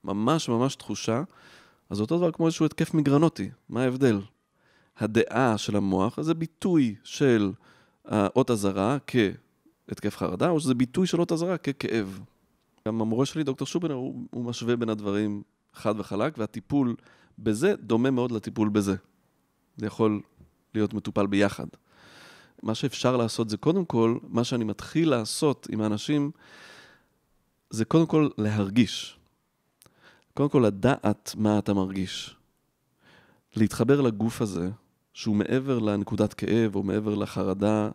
ממש ממש תחושה. אז אותו דבר כמו איזשהו התקף מיגרנוטי, מה ההבדל? הדעה של המוח זה ביטוי של האות אזהרה כהתקף חרדה, או שזה ביטוי של אות אזהרה ככאב. גם המורה שלי, דוקטור שובנר, הוא, הוא משווה בין הדברים חד וחלק, והטיפול בזה דומה מאוד לטיפול בזה. זה יכול להיות מטופל ביחד. מה שאפשר לעשות זה קודם כל, מה שאני מתחיל לעשות עם האנשים, זה קודם כל להרגיש. קודם כל לדעת מה אתה מרגיש. להתחבר לגוף הזה, שהוא מעבר לנקודת כאב או מעבר לחרדה,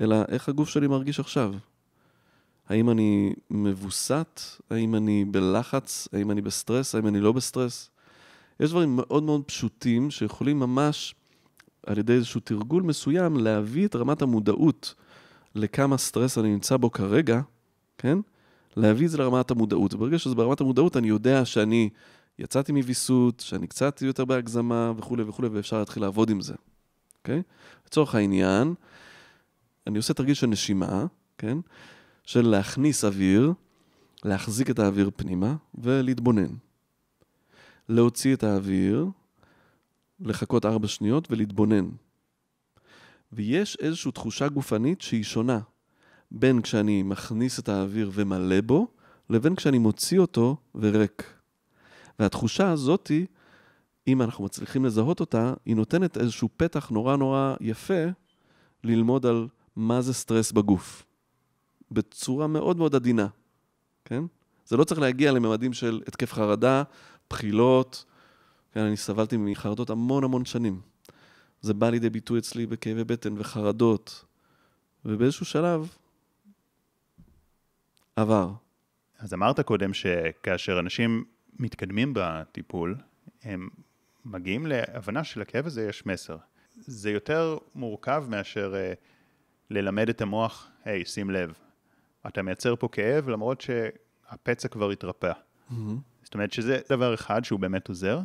אלא איך הגוף שלי מרגיש עכשיו. האם אני מווסת? האם אני בלחץ? האם אני בסטרס? האם אני לא בסטרס? יש דברים מאוד מאוד פשוטים שיכולים ממש, על ידי איזשהו תרגול מסוים, להביא את רמת המודעות לכמה סטרס אני נמצא בו כרגע, כן? להביא את זה לרמת המודעות. וברגע שזה ברמת המודעות, אני יודע שאני יצאתי מוויסות, שאני קצת יותר בהגזמה וכולי וכולי, ואפשר להתחיל לעבוד עם זה, אוקיי? לצורך העניין, אני עושה תרגיל של נשימה, כן? של להכניס אוויר, להחזיק את האוויר פנימה ולהתבונן. להוציא את האוויר, לחכות ארבע שניות ולהתבונן. ויש איזושהי תחושה גופנית שהיא שונה בין כשאני מכניס את האוויר ומלא בו, לבין כשאני מוציא אותו וריק. והתחושה הזאתי, אם אנחנו מצליחים לזהות אותה, היא נותנת איזשהו פתח נורא נורא יפה ללמוד על מה זה סטרס בגוף. בצורה מאוד מאוד עדינה, כן? זה לא צריך להגיע לממדים של התקף חרדה, בחילות. כן, אני סבלתי מחרדות המון המון שנים. זה בא לידי ביטוי אצלי בכאבי בטן וחרדות, ובאיזשהו שלב עבר. אז אמרת קודם שכאשר אנשים מתקדמים בטיפול, הם מגיעים להבנה שלכאב הזה יש מסר. זה יותר מורכב מאשר uh, ללמד את המוח, היי, hey, שים לב, אתה מייצר פה כאב למרות שהפצע כבר התרפא. זאת אומרת שזה דבר אחד שהוא באמת עוזר.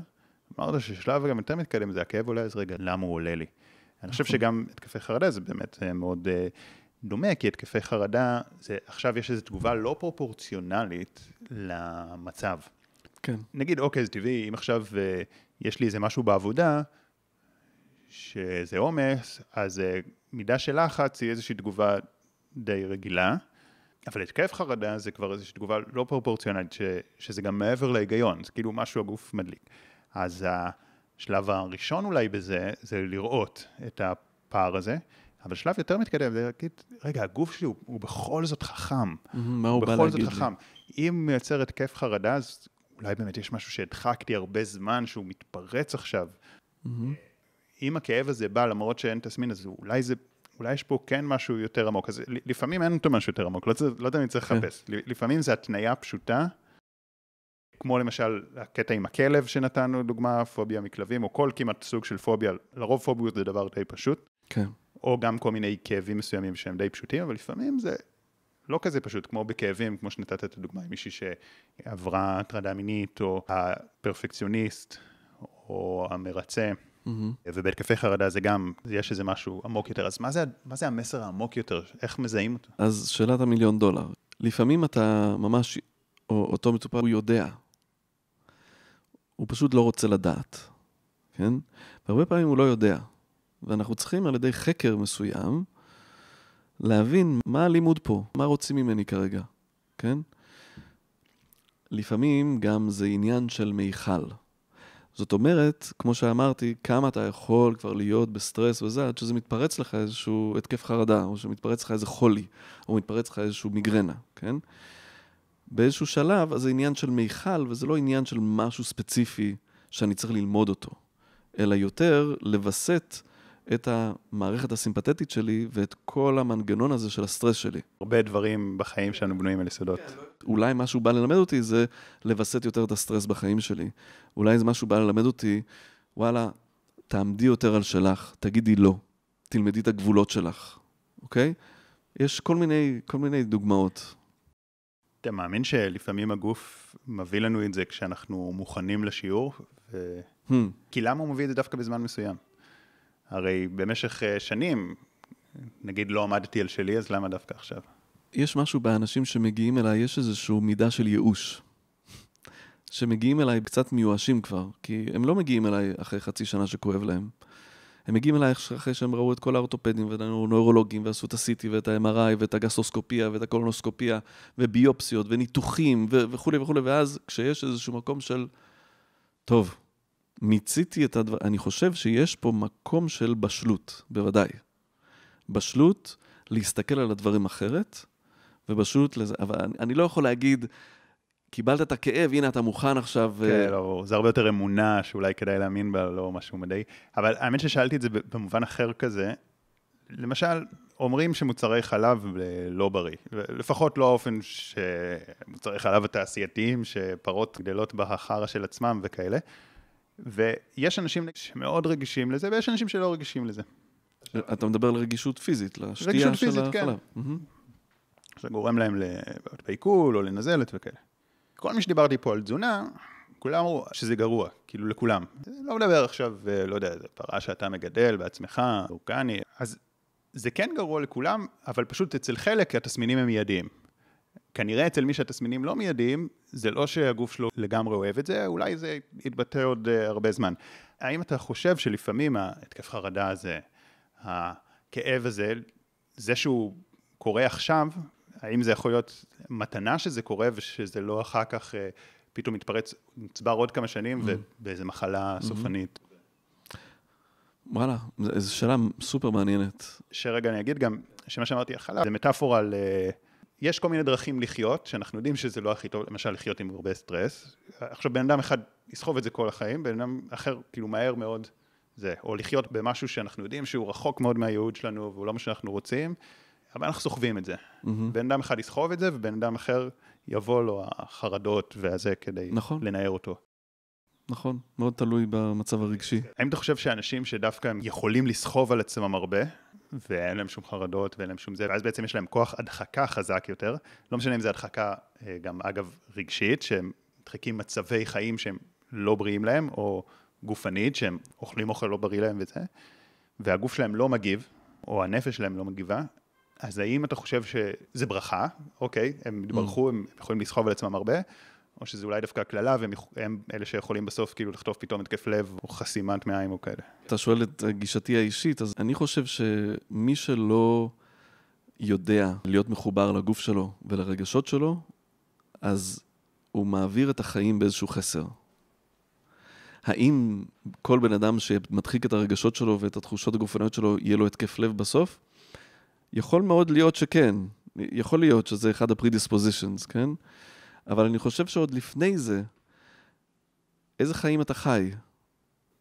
אמרת ששלב גם יותר מתקדם זה הכאב עולה, אז רגע, למה הוא עולה לי? אני חושב שגם התקפי חרדה זה באמת אה, מאוד uh, דומה, כי התקפי חרדה, זה, עכשיו יש איזו תגובה לא פרופורציונלית למצב. כן. נגיד, אוקיי, זה טבעי, אם עכשיו uh, יש לי איזה משהו בעבודה, שזה עומס, אז uh, מידה של לחץ היא איזושהי תגובה די רגילה, אבל התקף חרדה זה כבר איזושהי תגובה לא פרופורציונלית, ש, שזה גם מעבר להיגיון, זה כאילו משהו הגוף מדליק. אז השלב הראשון אולי בזה, זה לראות את הפער הזה, אבל שלב יותר מתקדם זה להגיד, רגע, הגוף שלי הוא, הוא בכל זאת חכם. מה הוא בא בכל זאת להגיד לי? חכם. אם מייצר התקף חרדה, אז אולי באמת יש משהו שהדחקתי הרבה זמן, שהוא מתפרץ עכשיו. מהמם. אם הכאב הזה בא למרות שאין תסמין, אז אולי זה, אולי יש פה כן משהו יותר עמוק. אז לפעמים אין אותו משהו יותר עמוק, לא, לא תמיד צריך כן. לחפש. לפעמים זה התניה פשוטה, כמו למשל הקטע עם הכלב שנתנו, דוגמה, פוביה מכלבים, או כל כמעט סוג של פוביה, לרוב פוביות זה דבר די פשוט, כן. או גם כל מיני כאבים מסוימים שהם די פשוטים, אבל לפעמים זה לא כזה פשוט, כמו בכאבים, כמו שנתת את הדוגמה עם מישהי שעברה הטרדה מינית, או הפרפקציוניסט, או המרצה. מהמם. ובהתקפי חרדה זה גם, יש איזה משהו עמוק יותר. אז מה זה, מה זה המסר העמוק יותר? איך מזהים אותו? אז שאלת המיליון דולר. לפעמים אתה ממש, או אותו מטופל, הוא יודע. הוא פשוט לא רוצה לדעת, כן? והרבה פעמים הוא לא יודע. ואנחנו צריכים על ידי חקר מסוים להבין מה הלימוד פה, מה רוצים ממני כרגע, כן? לפעמים גם זה עניין של מיכל. זאת אומרת, כמו שאמרתי, כמה אתה יכול כבר להיות בסטרס וזה, עד שזה מתפרץ לך איזשהו התקף חרדה, או שמתפרץ לך איזה חולי, או מתפרץ לך איזשהו מיגרנה, כן? באיזשהו שלב, אז זה עניין של מיכל, וזה לא עניין של משהו ספציפי שאני צריך ללמוד אותו, אלא יותר לווסת את המערכת הסימפתטית שלי ואת כל המנגנון הזה של הסטרס שלי. הרבה דברים בחיים שלנו בנויים על יסודות. אולי משהו בא ללמד אותי זה לווסת יותר את הסטרס בחיים שלי. אולי איזה משהו בא ללמד אותי, וואלה, תעמדי יותר על שלך, תגידי לא, תלמדי את הגבולות שלך, אוקיי? יש כל מיני, כל מיני דוגמאות. אתה מאמין שלפעמים הגוף מביא לנו את זה כשאנחנו מוכנים לשיעור? ו... Hmm. כי למה הוא מביא את זה דווקא בזמן מסוים? הרי במשך אה, שנים, נגיד לא עמדתי על שלי, אז למה דווקא עכשיו? יש משהו באנשים שמגיעים אליי, יש איזושהי מידה של ייאוש. שמגיעים אליי קצת מיואשים כבר, כי הם לא מגיעים אליי אחרי חצי שנה שכואב להם. הם מגיעים אליי אחרי שהם ראו את כל האורתופדים והנוירולוגים ועשו את ה-CT ואת ה-MRI ואת הגסטרוסקופיה ואת הקולונוסקופיה וביופסיות וניתוחים וכולי וכולי, ואז כשיש איזשהו מקום של, טוב, מיציתי את הדבר, אני חושב שיש פה מקום של בשלות, בוודאי. בשלות להסתכל על הדברים אחרת, ובשלות לזה, אבל אני, אני לא יכול להגיד, קיבלת את הכאב, הנה אתה מוכן עכשיו. כן, לא, זה הרבה יותר אמונה שאולי כדאי להאמין בה, לא משהו מדעי. אבל האמת ששאלתי את זה במובן אחר כזה. למשל, אומרים שמוצרי חלב לא בריא. לפחות לא האופן שמוצרי חלב התעשייתיים, שפרות גדלות בחרא של עצמם וכאלה. ויש אנשים שמאוד רגישים לזה, ויש אנשים שלא רגישים לזה. אתה מדבר על רגישות פיזית, לשתייה של פיזית, כן. החלב. כן. זה גורם להם לבעיות בעיכול או לנזלת וכאלה. כל מי שדיברתי פה על תזונה, כולם אמרו שזה גרוע, כאילו לכולם. לא מדבר עכשיו, לא יודע, זה פרה שאתה מגדל בעצמך, אורגני, אז זה כן גרוע לכולם, אבל פשוט אצל חלק התסמינים הם מיידיים. כנראה אצל מי שהתסמינים לא מיידיים, זה לא שהגוף שלו לגמרי אוהב את זה, אולי זה יתבטא עוד uh, הרבה זמן. האם אתה חושב שלפעמים ההתקף חרדה הזה, הכאב הזה, זה שהוא קורה עכשיו, האם זה יכול להיות מתנה שזה קורה ושזה לא אחר כך uh, פתאום מתפרץ, נצבר עוד כמה שנים mm-hmm. ובאיזה מחלה סופנית? וואלה, זו שאלה סופר מעניינת. שרגע אני אגיד גם, שמה שאמרתי, החלב זה מטאפורה ל... יש כל מיני דרכים לחיות, שאנחנו יודעים שזה לא הכי טוב, למשל לחיות עם הרבה סטרס. עכשיו, בן אדם אחד יסחוב את זה כל החיים, בן אדם אחר, כאילו, מהר מאוד זה, או לחיות במשהו שאנחנו יודעים שהוא רחוק מאוד מהייעוד שלנו, והוא לא מה שאנחנו רוצים, אבל אנחנו סוחבים את זה. Mm-hmm. בן אדם אחד יסחוב את זה, ובן אדם אחר יבוא לו החרדות והזה כדי נכון. לנער אותו. נכון, מאוד תלוי במצב הרגשי. האם אתה חושב שאנשים שדווקא הם יכולים לסחוב על עצמם הרבה, ואין להם שום חרדות ואין להם שום זה, ואז בעצם יש להם כוח הדחקה חזק יותר, לא משנה אם זה הדחקה אה, גם אגב רגשית, שהם מדחקים מצבי חיים שהם לא בריאים להם, או גופנית, שהם אוכלים אוכל לא בריא להם וזה, והגוף שלהם לא מגיב, או הנפש שלהם לא מגיבה, אז האם אתה חושב שזה ברכה, אוקיי, הם התברכו, הם יכולים לסחוב על עצמם הרבה, או שזה אולי דווקא הקללה, והם אלה שיכולים בסוף כאילו לכתוב פתאום התקף לב, או חסימת מעיים או כאלה. אתה שואל את גישתי האישית, אז אני חושב שמי שלא יודע להיות מחובר לגוף שלו ולרגשות שלו, אז הוא מעביר את החיים באיזשהו חסר. האם כל בן אדם שמדחיק את הרגשות שלו ואת התחושות הגופניות שלו, יהיה לו התקף לב בסוף? יכול מאוד להיות שכן. יכול להיות שזה אחד ה-predispositions, כן? אבל אני חושב שעוד לפני זה, איזה חיים אתה חי?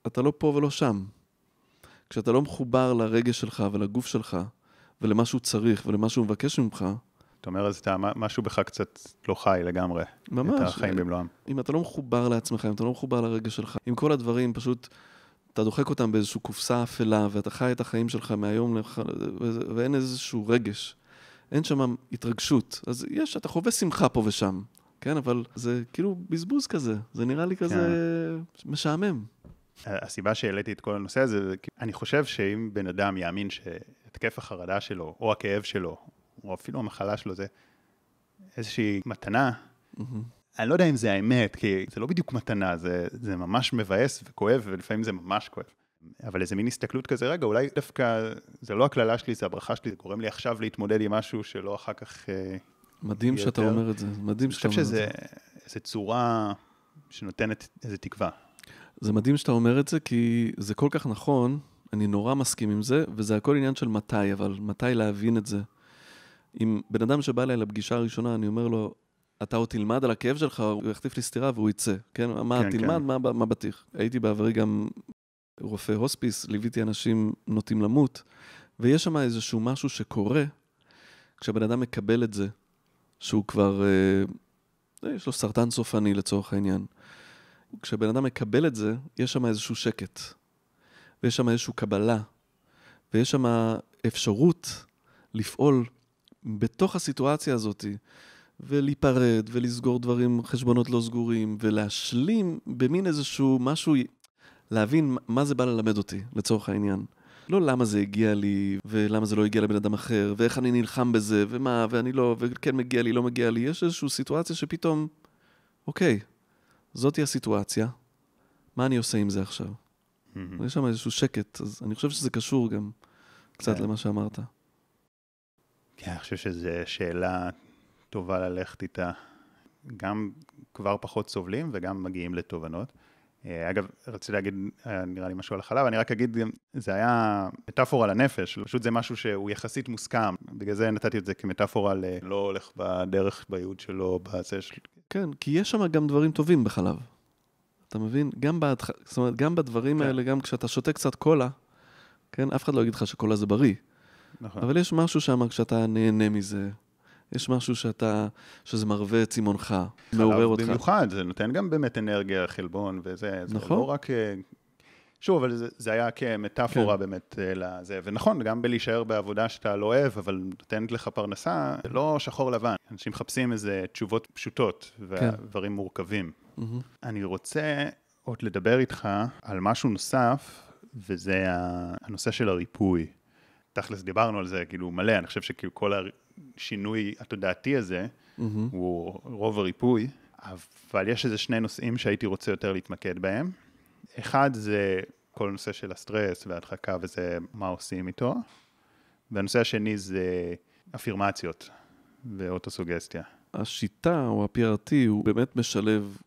אתה לא פה ולא שם. כשאתה לא מחובר לרגש שלך ולגוף שלך, ולמה שהוא צריך ולמה שהוא מבקש ממך, אתה אומר, אז אתה, משהו בך קצת לא חי לגמרי. ממש. את החיים במלואם. אם אתה לא מחובר לעצמך, אם אתה לא מחובר לרגש שלך, אם כל הדברים פשוט, אתה דוחק אותם באיזושהי קופסה אפלה, ואתה חי את החיים שלך מהיום, לח... ואין איזשהו רגש, אין שם התרגשות. אז יש, אתה חווה שמחה פה ושם, כן, אבל זה כאילו בזבוז כזה, זה נראה לי כזה כן. משעמם. הסיבה שהעליתי את כל הנושא הזה, אני חושב שאם בן אדם יאמין שהתקף החרדה שלו, או הכאב שלו, או אפילו המחלה שלו, זה איזושהי מתנה, mm-hmm. אני לא יודע אם זה האמת, כי זה לא בדיוק מתנה, זה, זה ממש מבאס וכואב, ולפעמים זה ממש כואב. אבל איזה מין הסתכלות כזה, רגע, אולי דווקא זה לא הקללה שלי, זה הברכה שלי, זה גורם לי עכשיו להתמודד עם משהו שלא אחר כך... אה, מדהים שאתה יותר. אומר את זה, מדהים שאתה אני חושב אומר את שזה זה. איזו צורה שנותנת איזו תקווה. זה מדהים שאתה אומר את זה, כי זה כל כך נכון, אני נורא מסכים עם זה, וזה הכל עניין של מתי, אבל מתי להבין את זה. אם בן אדם שבא אליי לפגישה הראשונה, אני אומר לו, אתה עוד תלמד על הכאב שלך, הוא יחטיף לי סטירה והוא יצא. כן? מה, כן, תלמד, כן. מה, מה בטיח? הייתי בעברי גם רופא הוספיס, ליוויתי אנשים נוטים למות, ויש שם איזשהו משהו שקורה כשהבן אדם מקבל את זה, שהוא כבר, אה, יש לו סרטן סופני לצורך העניין. כשבן אדם מקבל את זה, יש שם איזשהו שקט, ויש שם איזושהי קבלה, ויש שם אפשרות לפעול בתוך הסיטואציה הזאת, ולהיפרד, ולסגור דברים, חשבונות לא סגורים, ולהשלים במין איזשהו משהו, להבין מה זה בא ללמד אותי, לצורך העניין. לא למה זה הגיע לי, ולמה זה לא הגיע לבן אדם אחר, ואיך אני נלחם בזה, ומה, ואני לא, וכן מגיע לי, לא מגיע לי. יש איזושהי סיטואציה שפתאום, אוקיי, זאתי הסיטואציה, מה אני עושה עם זה עכשיו? יש שם איזשהו שקט, אז אני חושב שזה קשור גם קצת כן. למה שאמרת. כן, אני חושב שזו שאלה טובה ללכת איתה. גם כבר פחות סובלים וגם מגיעים לתובנות. אה, אגב, רציתי להגיד, אה, נראה לי משהו על החלב, אני רק אגיד, זה היה מטאפורה לנפש, פשוט זה משהו שהוא יחסית מוסכם, בגלל זה נתתי את זה כמטאפורה ללא הולך בדרך, בייעוד שלו, בזה של... כן, כי יש שם גם דברים טובים בחלב. אתה מבין? גם, בהתח... זאת אומרת, גם בדברים כן. האלה, גם כשאתה שותה קצת קולה, כן, אף אחד לא יגיד לך שקולה זה בריא. נכון. אבל יש משהו שם כשאתה נהנה מזה, יש משהו שאתה, שזה מרווה את צמאונך, מעורר אותך. במיוחד, זה נותן גם באמת אנרגיה, חלבון וזה, זה נכון. לא רק... אה, שוב, אבל זה, זה היה כמטאפורה כן. באמת אה, לזה, ונכון, גם בלהישאר בעבודה שאתה לא אוהב, אבל נותנת לך פרנסה, זה לא שחור לבן. אנשים מחפשים איזה תשובות פשוטות, כן. ודברים מורכבים. מהמם. אני רוצה עוד לדבר איתך על משהו נוסף, וזה הנושא של הריפוי. תכלס דיברנו על זה כאילו מלא, אני חושב שכאילו כל השינוי התודעתי הזה, מהמם. הוא רוב הריפוי, אבל יש איזה שני נושאים שהייתי רוצה יותר להתמקד בהם. אחד זה כל הנושא של הסטרס וההדחקה וזה מה עושים איתו, והנושא השני זה אפירמציות ואוטוסוגסטיה. השיטה או ה-PRT הוא באמת משלב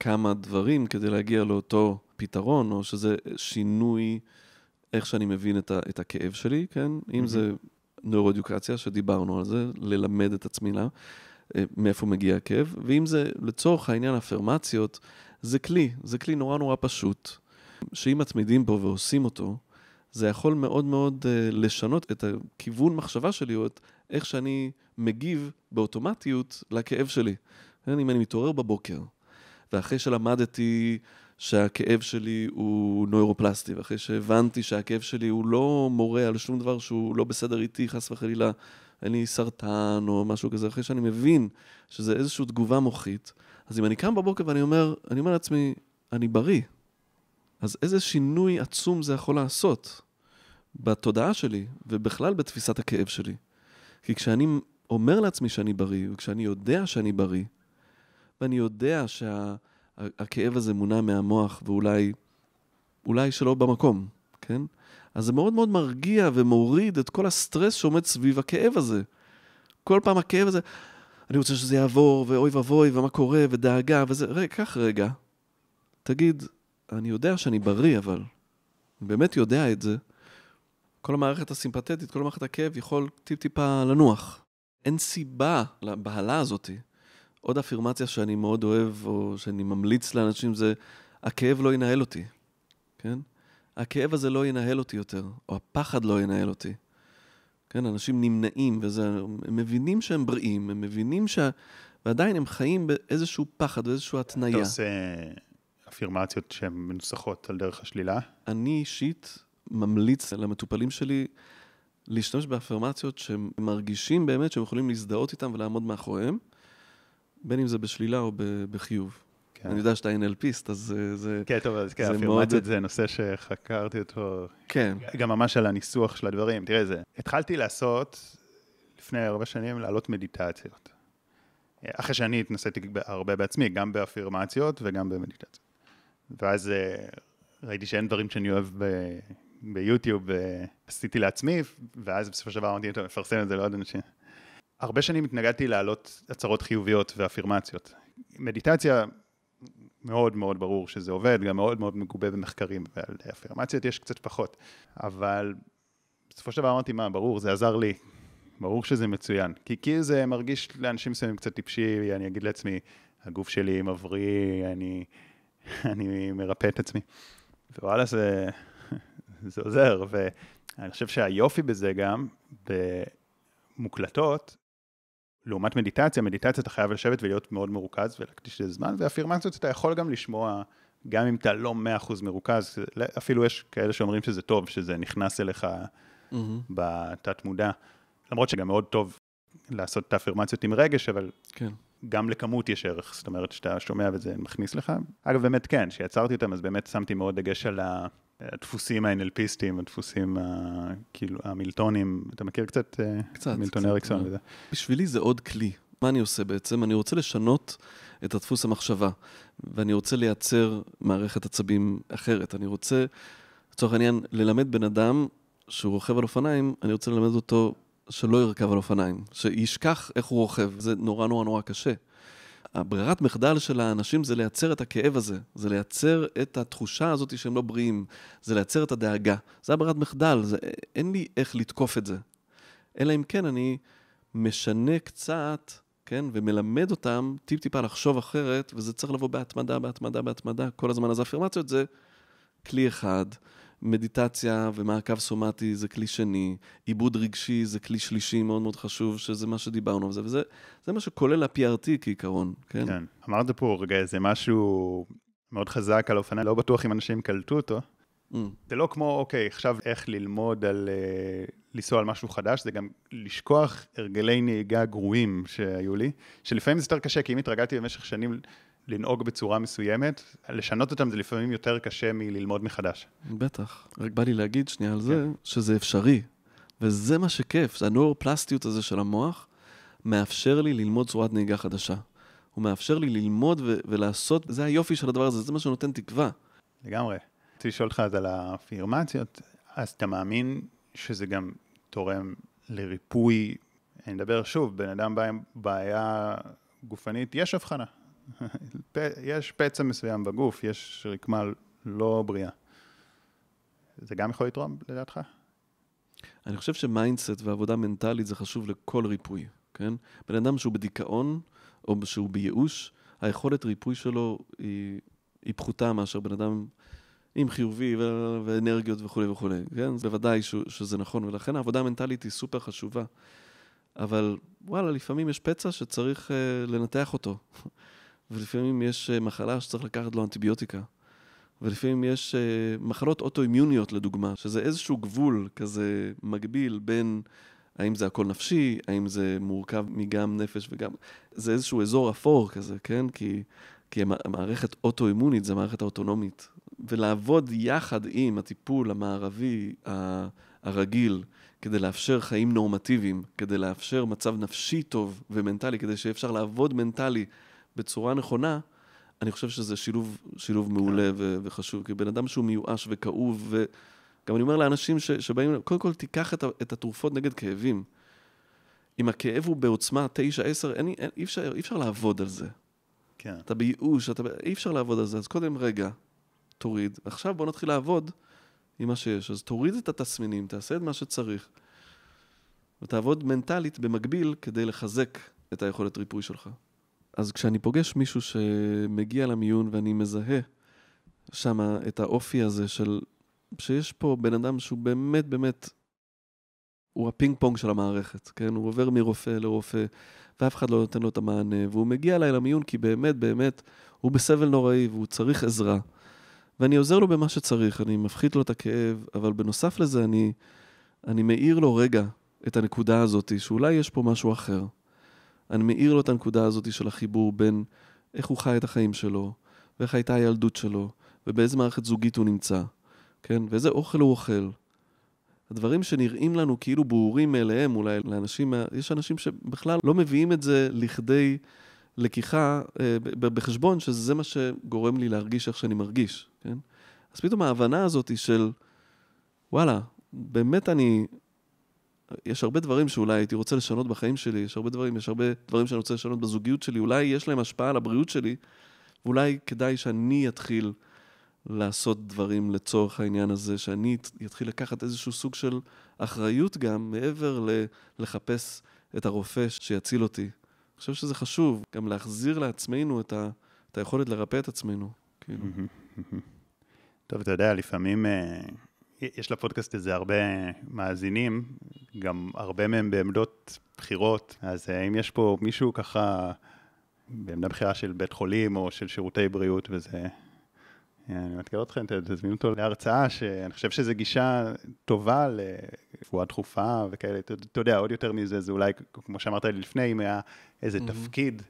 כמה דברים כדי להגיע לאותו פתרון, או שזה שינוי איך שאני מבין את, ה- את הכאב שלי, כן? אם זה נוירואדיוקציה, שדיברנו על זה, ללמד את עצמי לה, אה, מאיפה מגיע הכאב, ואם זה לצורך העניין אפרמציות, זה כלי, זה כלי נורא נורא פשוט, שאם מתמידים בו ועושים אותו, זה יכול מאוד מאוד אה, לשנות את הכיוון מחשבה שלי, או את איך שאני מגיב באוטומטיות לכאב שלי. כן, אם אני מתעורר בבוקר, ואחרי שלמדתי שהכאב שלי הוא נוירופלסטי, ואחרי שהבנתי שהכאב שלי הוא לא מורה על שום דבר שהוא לא בסדר איתי, חס וחלילה, אין לי סרטן או משהו כזה, אחרי שאני מבין שזה איזושהי תגובה מוחית, אז אם אני קם בבוקר ואני אומר, אני אומר לעצמי, אני בריא, אז איזה שינוי עצום זה יכול לעשות בתודעה שלי, ובכלל בתפיסת הכאב שלי. כי כשאני אומר לעצמי שאני בריא, וכשאני יודע שאני בריא, ואני יודע שהכאב הזה מונע מהמוח, ואולי אולי שלא במקום, כן? אז זה מאוד מאוד מרגיע ומוריד את כל הסטרס שעומד סביב הכאב הזה. כל פעם הכאב הזה, אני רוצה שזה יעבור, ואוי ואבוי, ומה קורה, ודאגה, וזה... רגע, קח רגע. תגיד, אני יודע שאני בריא, אבל אני באמת יודע את זה. כל המערכת הסימפתטית, כל המערכת הכאב יכול טיפ-טיפה לנוח. אין סיבה לבהלה הזאת. עוד אפירמציה שאני מאוד אוהב, או שאני ממליץ לאנשים, זה הכאב לא ינהל אותי, כן? הכאב הזה לא ינהל אותי יותר, או הפחד לא ינהל אותי. כן, אנשים נמנעים, וזה, הם מבינים שהם בריאים, הם מבינים ש... ועדיין הם חיים באיזשהו פחד, באיזושהי אתה התניה. עושה אפירמציות שהן מנוסחות על דרך השלילה? אני אישית ממליץ למטופלים שלי להשתמש באפרמציות שהם מרגישים באמת שהם יכולים להזדהות איתם ולעמוד מאחוריהם, בין אם זה בשלילה או בחיוב. כן. אני יודע שאתה NLPיסט, אז זה... זה כן, טוב, אז כן, אפירמציות מאוד- זה נושא שחקרתי אותו כן, גם ממש על הניסוח של הדברים. תראה, זה, התחלתי לעשות לפני הרבה שנים, לעלות מדיטציות. אחרי שאני התנסיתי הרבה בעצמי, גם באפירמציות וגם במדיטציות. ואז אה, ראיתי שאין דברים שאני אוהב ב... ביוטיוב, אה, עשיתי לעצמי, ואז בסופו של דבר אמרתי, טוב, מפרסם את זה לעוד אנשים. הרבה שנים התנגדתי להעלות הצהרות חיוביות ואפירמציות. מדיטציה, מאוד מאוד ברור שזה עובד, גם מאוד מאוד מגובה במחקרים, ועל אפירמציות יש קצת פחות. אבל בסופו של דבר אמרתי, מה, ברור, זה עזר לי. ברור שזה מצוין. כי כי זה מרגיש לאנשים מסוימים קצת טיפשי, אני אגיד לעצמי, הגוף שלי מבריא, אני, אני מרפא את עצמי. ווואלה, זה, זה עוזר. ואני חושב שהיופי בזה גם, במוקלטות, לעומת מדיטציה, מדיטציה אתה חייב לשבת ולהיות מאוד מרוכז ולהקדיש לזה זמן, ואפירמציות אתה יכול גם לשמוע, גם אם אתה לא 100% מרוכז, אפילו יש כאלה שאומרים שזה טוב, שזה נכנס אליך mm-hmm. בתת מודע. למרות שגם מאוד טוב לעשות את האפירמציות עם רגש, אבל כן. גם לכמות יש ערך, זאת אומרת שאתה שומע וזה מכניס לך. אגב, באמת כן, כשיצרתי אותם, אז באמת שמתי מאוד דגש על הדפוסים האנלפיסטיים, הדפוסים כאילו המילטונים, אתה מכיר קצת? אה, קצת. מילטון אריקסון אה. וזה. בשבילי זה עוד כלי. מה אני עושה בעצם? אני רוצה לשנות את הדפוס המחשבה, ואני רוצה לייצר מערכת עצבים אחרת. אני רוצה, לצורך העניין, ללמד בן אדם שהוא רוכב על אופניים, אני רוצה ללמד אותו שלא ירכב על אופניים, שישכח איך הוא רוכב, זה נורא נורא נורא קשה. הברירת מחדל של האנשים זה לייצר את הכאב הזה, זה לייצר את התחושה הזאת שהם לא בריאים, זה לייצר את הדאגה. זה הברירת מחדל, זה, אין לי איך לתקוף את זה. אלא אם כן אני משנה קצת, כן, ומלמד אותם טיפ-טיפה לחשוב אחרת, וזה צריך לבוא בהתמדה, בהתמדה, בהתמדה, כל הזמן. אז אפירמציות זה כלי אחד. מדיטציה ומעקב סומטי זה כלי שני, עיבוד רגשי זה כלי שלישי מאוד מאוד חשוב, שזה מה שדיברנו על זה, וזה מה שכולל ה-PRT כעיקרון, כן? כן. אמרת פה רגע איזה משהו מאוד חזק על אופניים, לא בטוח אם אנשים קלטו אותו. Mm. זה לא כמו, אוקיי, עכשיו איך ללמוד על uh, לנסוע על משהו חדש, זה גם לשכוח הרגלי נהיגה גרועים שהיו לי, שלפעמים זה יותר קשה, כי אם התרגלתי במשך שנים לנהוג בצורה מסוימת, לשנות אותם זה לפעמים יותר קשה מללמוד מחדש. בטח. רק בא לי להגיד שנייה על זה, כן. שזה אפשרי. וזה מה שכיף, הנאורפלסטיות הזה של המוח מאפשר לי ללמוד צורת נהיגה חדשה. הוא מאפשר לי ללמוד ו- ולעשות, זה היופי של הדבר הזה, זה מה שנותן תקווה. לגמרי. רציתי לשאול אותך אז על האפירמציות, אז אתה מאמין שזה גם תורם לריפוי, אני מדבר שוב, בן אדם בא עם בעיה גופנית, יש אבחנה, יש פצע מסוים בגוף, יש רקמה לא בריאה. זה גם יכול לתרום לדעתך? אני חושב ש mindset ועבודה מנטלית זה חשוב לכל ריפוי, כן? בן אדם שהוא בדיכאון או שהוא בייאוש, היכולת ריפוי שלו היא, היא פחותה מאשר בן אדם עם חיובי ו- ואנרגיות וכולי וכולי, כן? בוודאי ש- שזה נכון, ולכן העבודה המנטלית היא סופר חשובה. אבל וואלה, לפעמים יש פצע שצריך uh, לנתח אותו. ולפעמים יש אה, מחלה שצריך לקחת לו אנטיביוטיקה. ולפעמים יש אה, מחלות אוטואימיוניות לדוגמה, שזה איזשהו גבול כזה מגביל בין האם זה הכל נפשי, האם זה מורכב מגם נפש וגם... זה איזשהו אזור אפור כזה, כן? כי, כי המערכת אוטואימונית זה מערכת האוטונומית. ולעבוד יחד עם הטיפול המערבי הרגיל, כדי לאפשר חיים נורמטיביים, כדי לאפשר מצב נפשי טוב ומנטלי, כדי שיהיה אפשר לעבוד מנטלי בצורה נכונה, אני חושב שזה שילוב, שילוב מעולה כן. ו- וחשוב. כי בן אדם שהוא מיואש וכאוב, וגם אני אומר לאנשים ש- שבאים, קודם כל תיקח את, ה- את התרופות נגד כאבים. אם הכאב הוא בעוצמה 9-10, אין, אין, אי, אפשר, אי אפשר לעבוד על זה. כן. אתה בייאוש, אתה, אי אפשר לעבוד על זה. אז קודם, רגע, תוריד. עכשיו בוא נתחיל לעבוד עם מה שיש. אז תוריד את התסמינים, תעשה את מה שצריך, ותעבוד מנטלית במקביל כדי לחזק את היכולת ריפוי שלך. אז כשאני פוגש מישהו שמגיע למיון ואני מזהה שם את האופי הזה של... שיש פה בן אדם שהוא באמת באמת... הוא הפינג פונג של המערכת, כן? הוא עובר מרופא לרופא, ואף אחד לא נותן לו את המענה, והוא מגיע אליי למיון כי באמת באמת הוא בסבל נוראי והוא צריך עזרה. ואני עוזר לו במה שצריך, אני מפחית לו את הכאב, אבל בנוסף לזה אני, אני מאיר לו רגע את הנקודה הזאת, שאולי יש פה משהו אחר. אני מאיר לו את הנקודה הזאת של החיבור בין איך הוא חי את החיים שלו, ואיך הייתה הילדות שלו, ובאיזה מערכת זוגית הוא נמצא, כן? ואיזה אוכל הוא אוכל. הדברים שנראים לנו כאילו ברורים מאליהם אולי לאנשים, יש אנשים שבכלל לא מביאים את זה לכדי לקיחה אה, בחשבון שזה מה שגורם לי להרגיש איך שאני מרגיש, כן? אז פתאום ההבנה הזאת של, וואלה, באמת אני... יש הרבה דברים שאולי הייתי רוצה לשנות בחיים שלי, יש הרבה דברים, יש הרבה דברים שאני רוצה לשנות בזוגיות שלי, אולי יש להם השפעה על הבריאות שלי, ואולי כדאי שאני אתחיל לעשות דברים לצורך העניין הזה, שאני אתחיל לקחת איזשהו סוג של אחריות גם, מעבר ל- לחפש את הרופא שיציל אותי. אני חושב שזה חשוב, גם להחזיר לעצמנו את, ה, את היכולת לרפא את עצמנו. כאילו. טוב, אתה יודע, לפעמים אה, יש לפודקאסט הזה הרבה מאזינים, גם הרבה מהם בעמדות בחירות, אז אה, אם יש פה מישהו ככה בעמדה בחירה של בית חולים או של שירותי בריאות וזה... אה, אני מאתגר אתכם, תזמינו אותו להרצאה, שאני חושב שזו גישה טובה לרפואה דחופה וכאלה. אתה יודע, עוד יותר מזה, זה אולי, כמו שאמרת לי לפני, אם היה איזה. תפקיד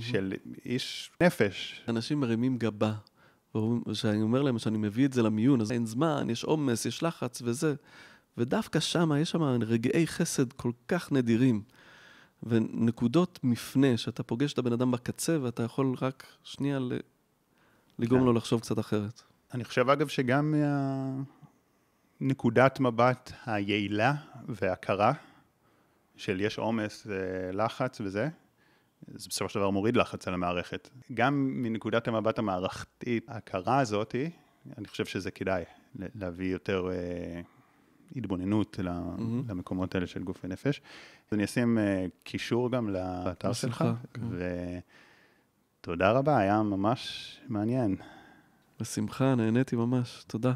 של איש נפש, אנשים מרימים גבה, וכשאני אומר להם שאני מביא את זה למיון, אז אין זמן, יש עומס, יש לחץ וזה. ודווקא שם, יש שם רגעי חסד כל כך נדירים, ונקודות מפנה, שאתה פוגש את הבן אדם בקצה, ואתה יכול רק שנייה ל... לגרום כן. לו לחשוב קצת אחרת. אני חושב, אגב, שגם נקודת מבט היעילה והקרה של יש עומס, אה, לחץ וזה, זה בסופו של דבר מוריד לחץ על המערכת. גם מנקודת המבט המערכתית, הקרה הזאת, אני חושב שזה כדאי להביא יותר אה, התבוננות מהמם. למקומות האלה של גוף ונפש. אז אני אשים אה, קישור גם לאתר שלך, כן. ותודה רבה, היה ממש מעניין. בשמחה, נהניתי ממש, תודה.